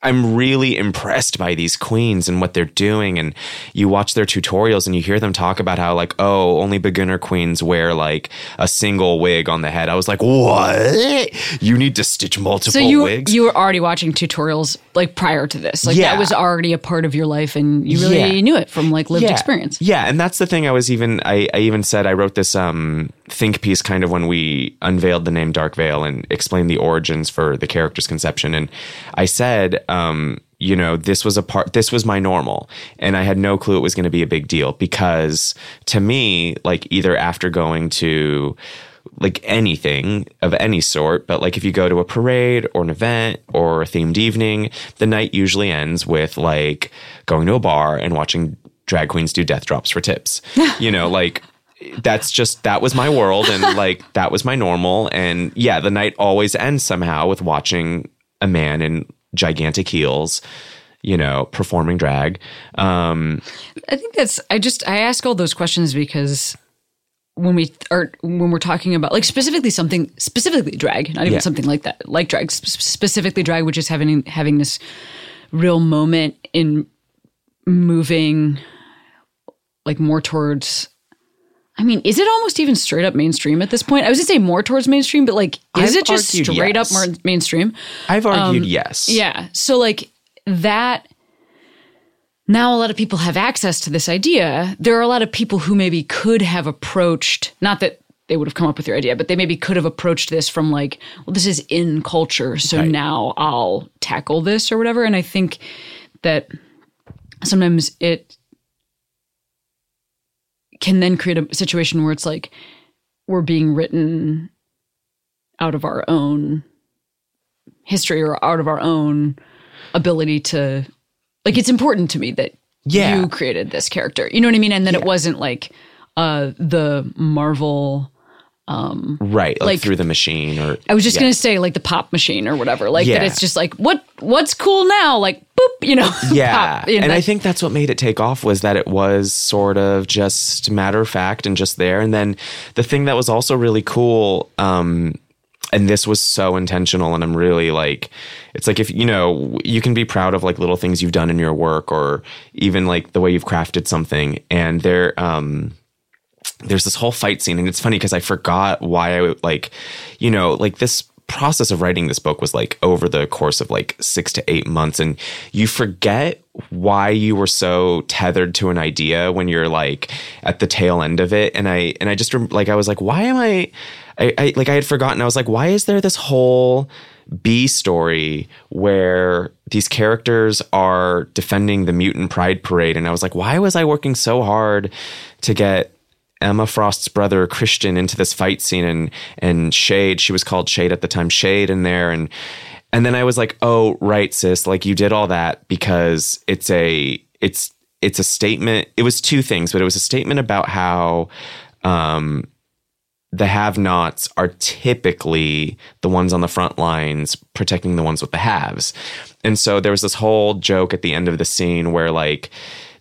I'm really impressed by these queens and what they're doing. And you watch their tutorials and you hear them talk about how, like, oh, only beginner queens wear like a single wig on the head. I was like, what? You need to stitch multiple So you wigs? you were already watching tutorials like prior to this. Like Yeah. that was already a part of your life, and you really Yeah. knew it from like lived experience. Yeah, and that's the thing. I was even I, I even said I wrote this um think piece kind of when we unveiled the name Dark Veil and explained the origins for the character's conception, and I said um you know this was a part this was my normal and i had no clue it was going to be a big deal because to me like either after going to like anything of any sort, but like if you go to a parade or an event or a themed evening, the night usually ends with like going to a bar and watching drag queens do death drops for tips. you know, like that's just that was my world and like that was my normal and yeah, the night always ends somehow with watching a man in gigantic heels you know, performing drag. Um, I think that's I just I ask all those questions because when we are when we're talking about like specifically something specifically drag, not even Yeah. something like that, like drag sp- specifically drag, which is having having this real moment in moving like more towards. I mean, is it almost even straight up mainstream at this point? I was gonna say more towards mainstream, but like, is I've it just straight yes. up more mainstream? I've argued yes. Um, Yeah. So like that now a lot of people have access to this idea. There are a lot of people who maybe could have approached not that they would have come up with your idea, but they maybe could have approached this from like, well, this is in culture, so Right. now I'll tackle this or whatever. And I think that sometimes it can then create a situation where it's like we're being written out of our own history or out of our own ability to like it's important to me that Yeah. you created this character. You know what i mean? And that it wasn't like uh the marvel Right. Like, Like- through the machine or i was just yeah. gonna say like the pop machine or whatever like that it's just like what what's cool now like boop you know Yeah. pop, you know, and I think that's what made it take off was that it was sort of just matter of fact and just there. And then the thing that was also really cool, um, and this was so intentional, and I'm really like, it's like if you know, you can be proud of like little things you've done in your work or even like the way you've crafted something. And there, um, there's this whole fight scene and it's funny because i forgot why i would like you know like this process of writing this book was like over the course of like six to eight months and you forget why you were so tethered to an idea when you're like at the tail end of it and i and i just like i was like why am i I, I like i had forgotten. I was like why is there this whole B story where these characters are defending the mutant pride parade? And I was like why was I working so hard to get Emma Frost's brother Christian into this fight scene and and Shade she was called Shade at the time Shade in there and and then I was like oh right sis like you did all that because it's a it's it's a statement it was two things but it was a statement about how um the have-nots are typically the ones on the front lines protecting the ones with the haves. And so there was this whole joke at the end of the scene where like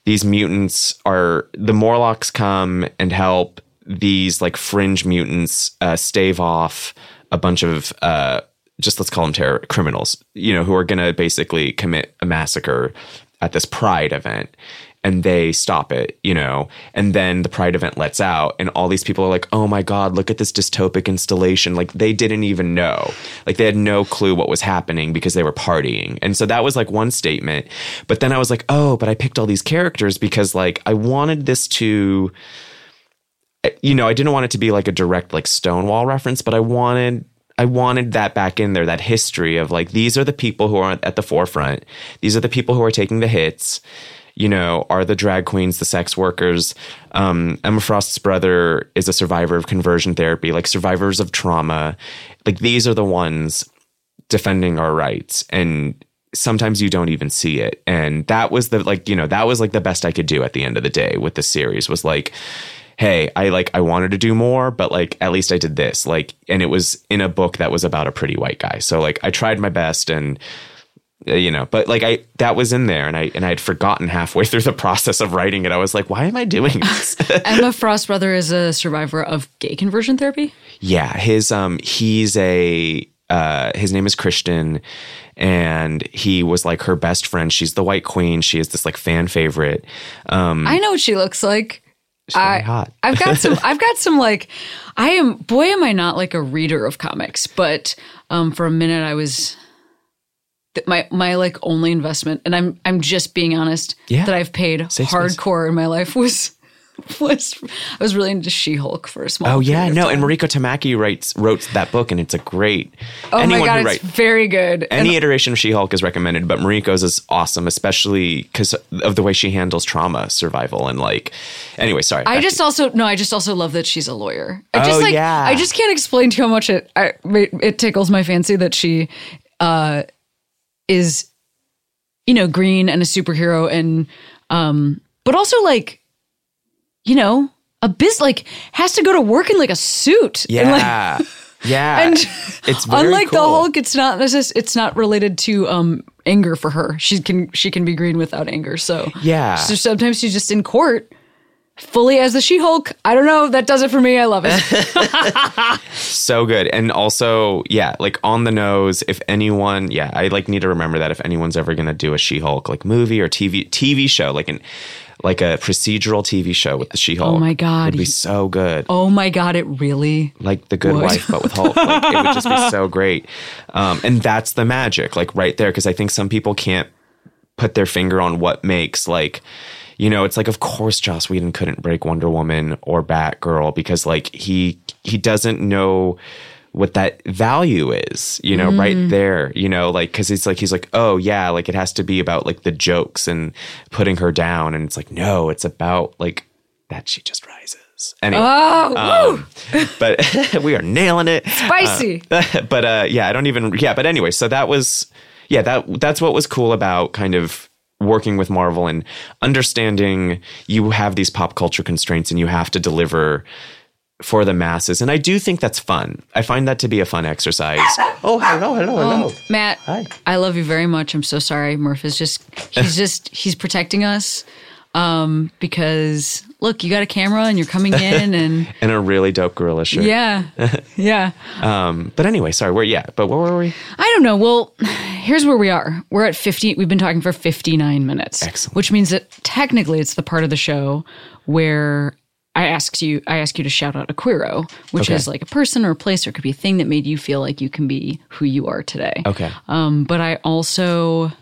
these mutants are the Morlocks come and help these like fringe mutants uh, stave off a bunch of uh, just let's call them terror criminals, you know, who are going to basically commit a massacre at this pride event and they stop it, you know, and then the pride event lets out and all these people are like, "Oh my god, look at this dystopic installation." Like they didn't even know. Like they had no clue what was happening because they were partying. And so that was like one statement. But then I was like, "Oh, but I picked all these characters because like I wanted this to you know, I didn't want it to be like a direct like Stonewall reference, but I wanted I wanted that back in there, that history of like these are the people who are at the forefront. These are the people who are taking the hits. You know, are the drag queens, the sex workers. Um, Emma Frost's brother is a survivor of conversion therapy, like survivors of trauma. Like these are the ones defending our rights and sometimes you don't even see it and that was the like you know that was like the best i could do at the end of the day with the series was like hey i like i wanted to do more but like at least i did this like and it was in a book that was about a pretty white guy so like i tried my best and you know but like i that was in there and i and i had forgotten halfway through the process of writing it i was like why am i doing this emma frost brother is a survivor of gay conversion therapy Yeah, his um he's a uh his name is Christian and he was like her best friend. She's the white queen. She is this like fan favorite. Um I know what she looks like. she's I, hot. I've got some. I've got some. Like, I am. Boy, am I not like a reader of comics. But um, for a minute, I was th- my my like only investment, and I'm I'm just being honest. Yeah. that I've paid Safe space. hardcore in my life was was I was really into She Hulk for a small. Oh yeah, no, time. and Mariko Tamaki writes wrote that book and it's a great Oh my god, who it's very good. And any iteration of She-Hulk is recommended, but Mariko's is awesome, especially because of the way she handles trauma survival and like. Anyway, sorry. I just also no. I just also love that she's a lawyer. I just Oh, like. yeah. I just can't explain to you how much it I, it tickles my fancy that she uh, is, you know, green and a superhero, and um, but also like, you know, a biz like has to go to work in like a suit. and, like, yeah, yeah. and it's very unlike the. Hulk, it's not this is it's not related to um anger for her. She can she can be green without anger. So Yeah. So sometimes she's just in court fully as the She-Hulk. I don't know. That does it for me. I love it. so good and also yeah like on the nose if anyone yeah i like need to remember that if anyone's ever gonna do a she-hulk like movie or tv tv show like an like a procedural tv show with the she-hulk Oh my God. It'd be so good oh my god, it really. like the good Would. wife but with hulk like, it would just be so great um, and that's the magic like right there because i think some people can't put their finger on what makes like you know it's like of course joss whedon couldn't break wonder woman or batgirl because like he he doesn't know what that value is you know right there you know like because it's like he's like oh yeah like it has to be about like the jokes and putting her down. And it's like no it's about like that she just rises. Anyway Oh, um, but we are nailing it. Spicy. but uh yeah i don't even yeah but anyway so that was yeah that that's what was cool about kind of working with marvel and understanding you have these pop culture constraints and you have to deliver for the masses and i do think that's fun i find that to be a fun exercise oh hello hello hello um, Matt, Hi. I love you very much. I'm so sorry. Murph is just he's just he's protecting us. Um, because look, you got a camera and you're coming in and and a really dope gorilla shirt yeah. Yeah. um but anyway sorry where yeah but where were we I don't know. Well, here's where we are. We're at 50. We've been talking for 59 minutes. Excellent. Which means that technically it's the part of the show where I asked you I ask you to shout out a queero, which Okay. is like a person or a place or it could be a thing that made you feel like you can be who you are today. okay Um, but I also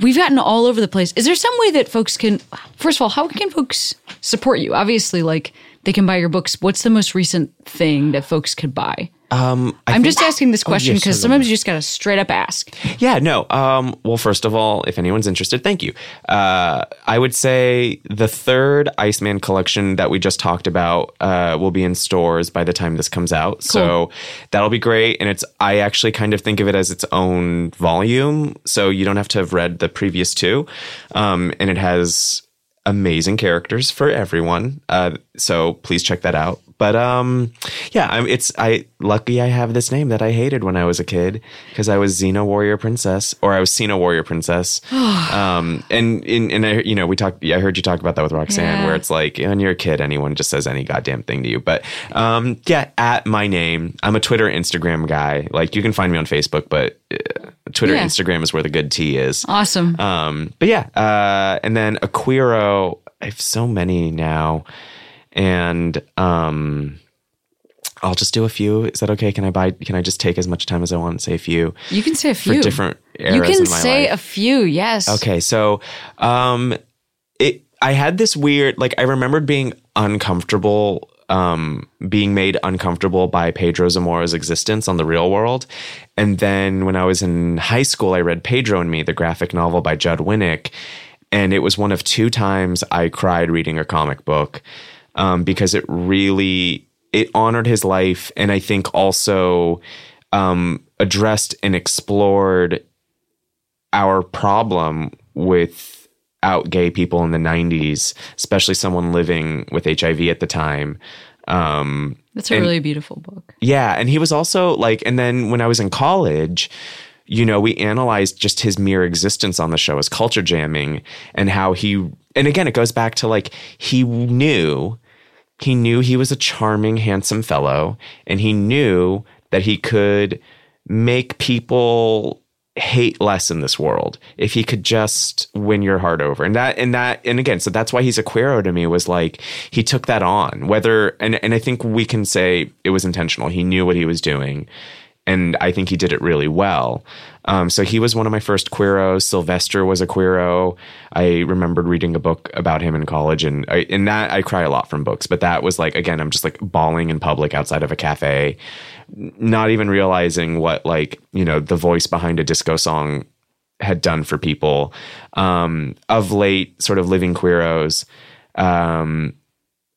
we've gotten all over the place. Is there some way that folks can first of all, how can folks support you? Obviously, like they can buy your books. What's the most recent thing that folks could buy? um I I'm think- just asking this Oh, question yes, because certainly. sometimes you just gotta straight up ask. Yeah, no. Um, well, first of all, if anyone's interested, thank you. Uh, I would say the third Iceman collection that we just talked about uh, will be in stores by the time this comes out. So that'll be great. And it's, I actually kind of think of it as its own volume. So you don't have to have read the previous two. Um, and it has amazing characters for everyone. Uh, so please check that out. But um, yeah, I'm, it's I lucky I have this name that I hated when I was a kid because I was Xena Warrior Princess or I was Cena Warrior Princess. um, and in and I you know we talked I heard you talk about that with Roxanne Yeah. where it's like when you're a kid anyone just says any goddamn thing to you. But um, yeah, at my name, I'm a Twitter Instagram guy. Like you can find me on Facebook, but uh, Twitter Yeah. Instagram is where the good tea is. Awesome. Um, but yeah, uh, and then a queero, I have so many now, and um, I'll just do a few. Is that okay? Can I buy? Can I just take as much time as I want and say a few you can say a for few. different eras you can say life? a few. Yes. Okay, so um it I had this weird like I remembered being uncomfortable um being made uncomfortable by Pedro Zamora's existence on the real world. And then when I was in high school I read Pedro and Me, the graphic novel by Judd Winick, and it was one of two times I cried reading a comic book um because it really it honored his life and I think also um addressed and explored our problem with out gay people in the 90s, especially someone living with HIV at the time. Um, That's a and- really beautiful book. yeah, and he was also like, and then when I was in college, you know, we analyzed just his mere existence on the show as culture jamming and how he, and again, it goes back to like, he knew, he knew he was a charming, handsome fellow, and he knew that he could make people hate less in this world if he could just win your heart over. And that and that and again so that's why he's a queero to me was like he took that on whether and and i think we can say it was intentional. He knew what he was doing and i think he did it really well. Um, so he was one of my first queeros sylvester was a queero. I remembered reading a book about him in college and I, that i cry a lot from books but that was like again i'm just like bawling in public outside of a cafe not even realizing what like you know the voice behind a disco song had done for people um of late sort of living queeros. Um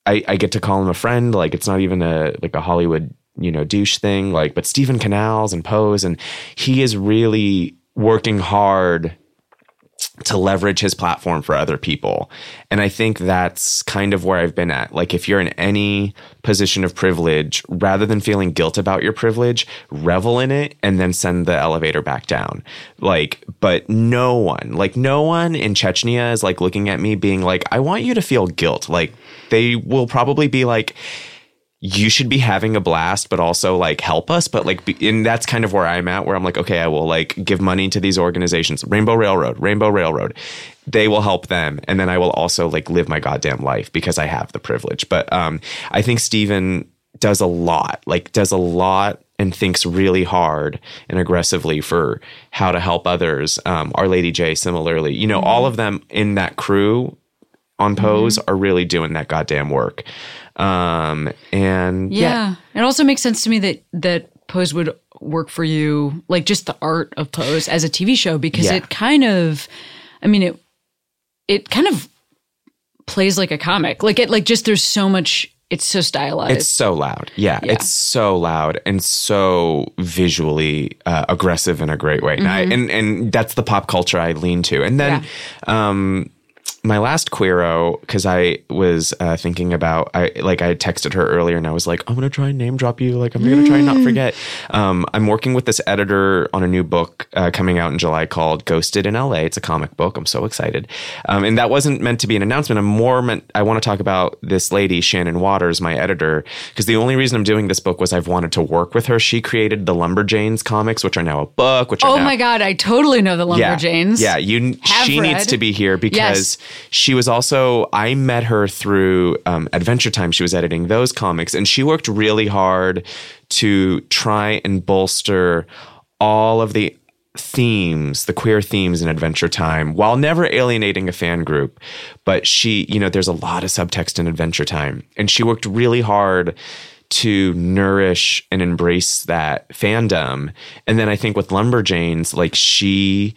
i i get to call him a friend like it's not even a like a hollywood you know douche thing like but steven canals and pose and he is really working hard to leverage his platform for other people. And I think that's kind of where I've been at. Like, if you're in any position of privilege, rather than feeling guilt about your privilege, revel in it and then send the elevator back down. Like, but no one, like, no one in Chechnya is like looking at me being like, I want you to feel guilt. Like, they will probably be like, you should be having a blast, but also like help us. But like, be- and that's kind of where I'm at, where I'm like, okay, I will like give money to these organizations, Rainbow Railroad, Rainbow Railroad. They will help them, and then I will also like live my goddamn life because I have the privilege. But um, I think Steven does a lot, like does a lot and thinks really hard and aggressively for how to help others. Um, Our Lady J, similarly, you know, all of them in that crew on Pose are really doing that goddamn work. Um, and Yeah. It also makes sense to me that that Pose would work for you, like just the art of Pose as a TV show, because Yeah. it kind of, I mean, it it kind of plays like a comic. Like it, like just there's so much. It's so stylized. It's so loud. Yeah, it's so loud and so visually uh, aggressive in a great way. And, I, and and that's the pop culture I lean to. And then um my last queero because I was uh, thinking about I like I texted her earlier and I was like I'm gonna try and name drop you like I'm gonna try and not forget. Um, I'm working with this editor on a new book uh, coming out in July called Ghosted in LA. It's a comic book. I'm so excited. Um, and that wasn't meant to be an announcement. I'm more meant I want to talk about this lady Shannon Watters, my editor, because the only reason I'm doing this book was I've wanted to work with her. She created the Lumberjanes comics, which are now a book. Which are oh now, my god, I totally know the Lumberjanes. yeah, you. Have she needs to be here because she was also. I met her through um, Adventure Time. She was editing those comics, and she worked really hard to try and bolster all of the themes, the queer themes in Adventure Time, while never alienating a fan group. But she, you know, there's a lot of subtext in Adventure Time, and she worked really hard to nourish and embrace that fandom. And then I think with Lumberjanes, like she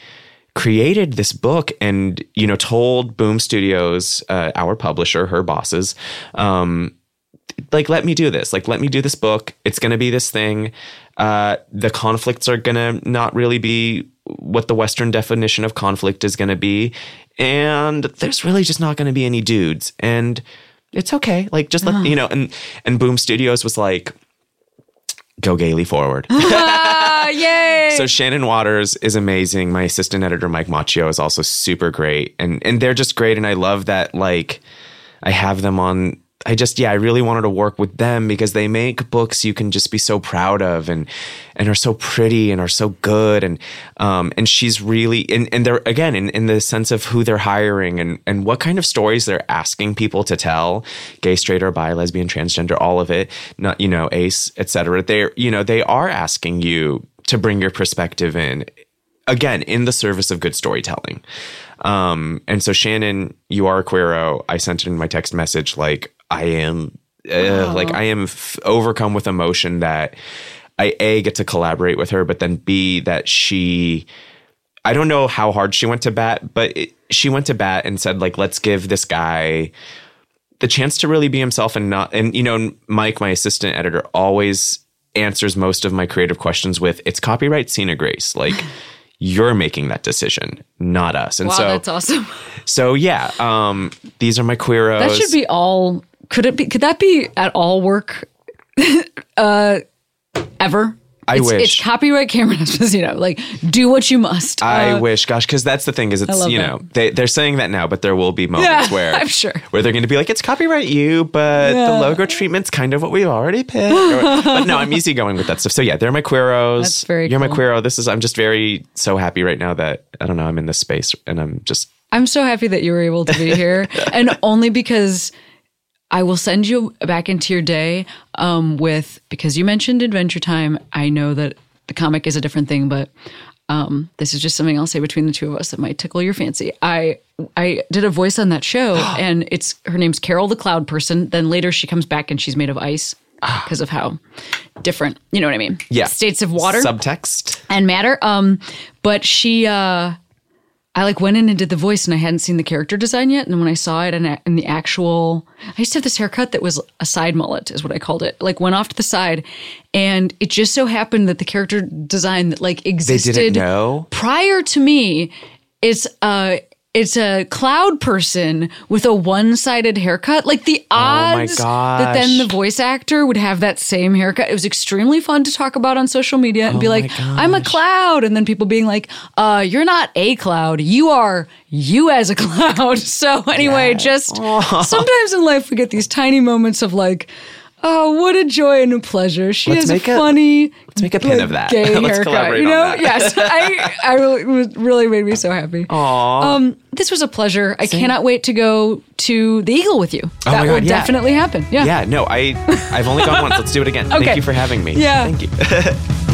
created this book and you know told Boom Studios, uh, our publisher, her bosses, um, like let me do this like let me do this book. It's going to be this thing. Uh, the conflicts are going to not really be what the western definition of conflict is going to be. And there's really just not going to be any dudes. And it's okay. Like just let you know and and boom studios was like go gaily forward Ah, yay! so Shannon Watters is amazing. My assistant editor Mike Moccio is also super great, and and they're just great. And I love that like I have them on. I just yeah, I really wanted to work with them because they make books you can just be so proud of and and are so pretty and are so good. And um and she's really and and they're again in, in the sense of who they're hiring and and what kind of stories they're asking people to tell, gay, straight or bi, lesbian, transgender, all of it, not you know, ace, etc. They're you know, they are asking you to bring your perspective in again in the service of good storytelling. Um and so shannon you are a queero. I sent it in my text message like i am uh, like i am f- overcome with emotion that i a get to collaborate with her but then b that she i don't know how hard she went to bat but it, she went to bat and said like let's give this guy the chance to really be himself and not and you know mike my assistant editor always answers most of my creative questions with it's copyright Sina Grace like you're making that decision not us and wow, so that's awesome. so yeah um these are my queeros That should be all. Could it be? Could that be at all work? uh, ever? I it's, wish. it's copyright Cameron Esposito. Like, do what you must. I Uh, wish, gosh, because that's the thing is it's you that. know they they're saying that now, but there will be moments Yeah, where I'm sure. where they're going to be like it's copyright you, but the logo treatment's kind of what we've already picked. Or- but no, I'm easy going with that stuff. So yeah, they're my queeros. That's very You're my cool. queero. This is I'm just very so happy right now that I don't know I'm in this space and I'm just I'm so happy that you were able to be here, and only because I will send you back into your day um, with because you mentioned Adventure Time. I know that the comic is a different thing, but um, this is just something I'll say between the two of us that might tickle your fancy. I I did a voice on that show, and it's her name's Carol the Cloud Person. Then later she comes back and she's made of ice because of how different. You know what I mean? yeah States of water subtext. and matter. Um, but she, uh, I like went in and did the voice, and I hadn't seen the character design yet. And when I saw it and, the actual, I used to have this haircut that was a side mullet, is what I called it. Like went off to the side, and it just so happened that the character design that like They existed didn't know. prior to me it's uh it's a cloud person with a one-sided haircut. Like the my odds that then the voice actor would have that same haircut. It was extremely fun to talk about on social media and be Oh my like, "I'm a cloud," and then people being like, "Uh, you're not a cloud. You are you as a cloud." So anyway, just sometimes in life we get these tiny moments of like. Oh, what a joy and a pleasure! She Let's has a funny. let's make a pin of that. Gay Let's haircut, collaborate you know? Yes, I, I really, really made me so happy. Aww. Um, this was a pleasure. I cannot wait to go to the Eagle with you. Oh that my will God, yeah. definitely happen. Yeah. yeah, no, I I've only gone once. Let's do it again. Okay. Thank you for having me. Yeah. Thank you.